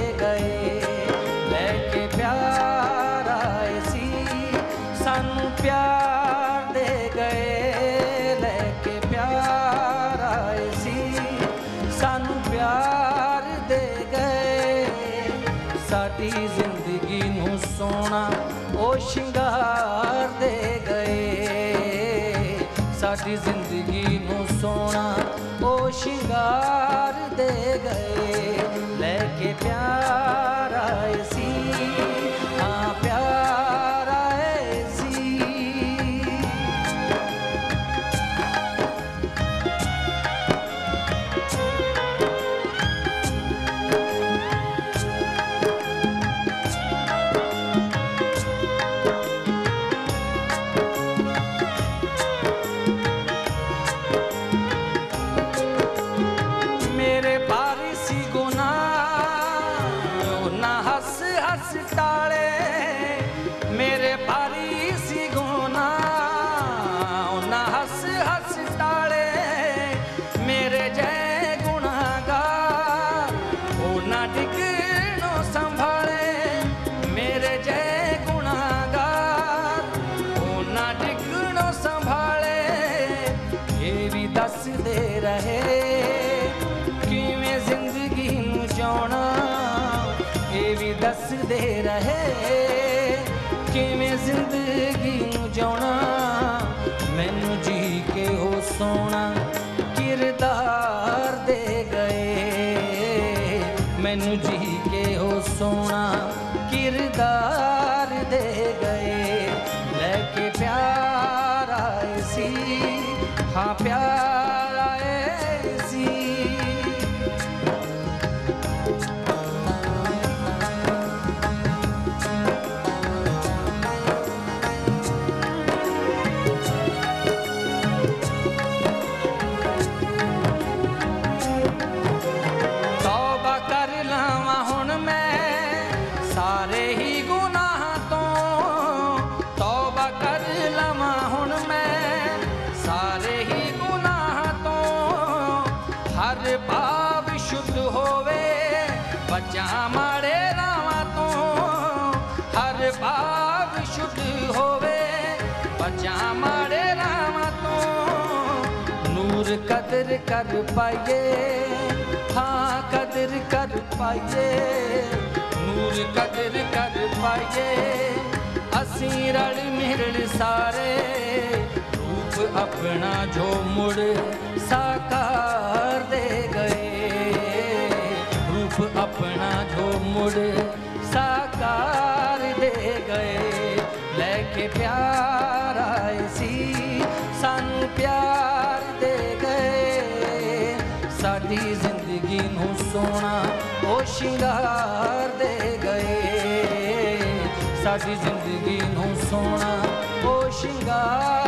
सी। हाँ प्यार कर पाइए हाँ कदर कर पाइए, नूर कदर कर पाइए। असी रल मिल सारे, रूप अपना जो मुड़ साकार दे गए। रूप अपना जो मुड़ साकार दे गए। लेके प्यार आए सी, सानू प्यार ਮੈਨੂੰ ਸੋਣਾ ਉਹ ਸ਼ਿੰਗਾਰ ਦੇ ਗਏ। ਸਾਡੀ ਜ਼ਿੰਦਗੀ ਨੂੰ ਸੋਣਾ ਉਹ ਸ਼ਿੰਗਾਰ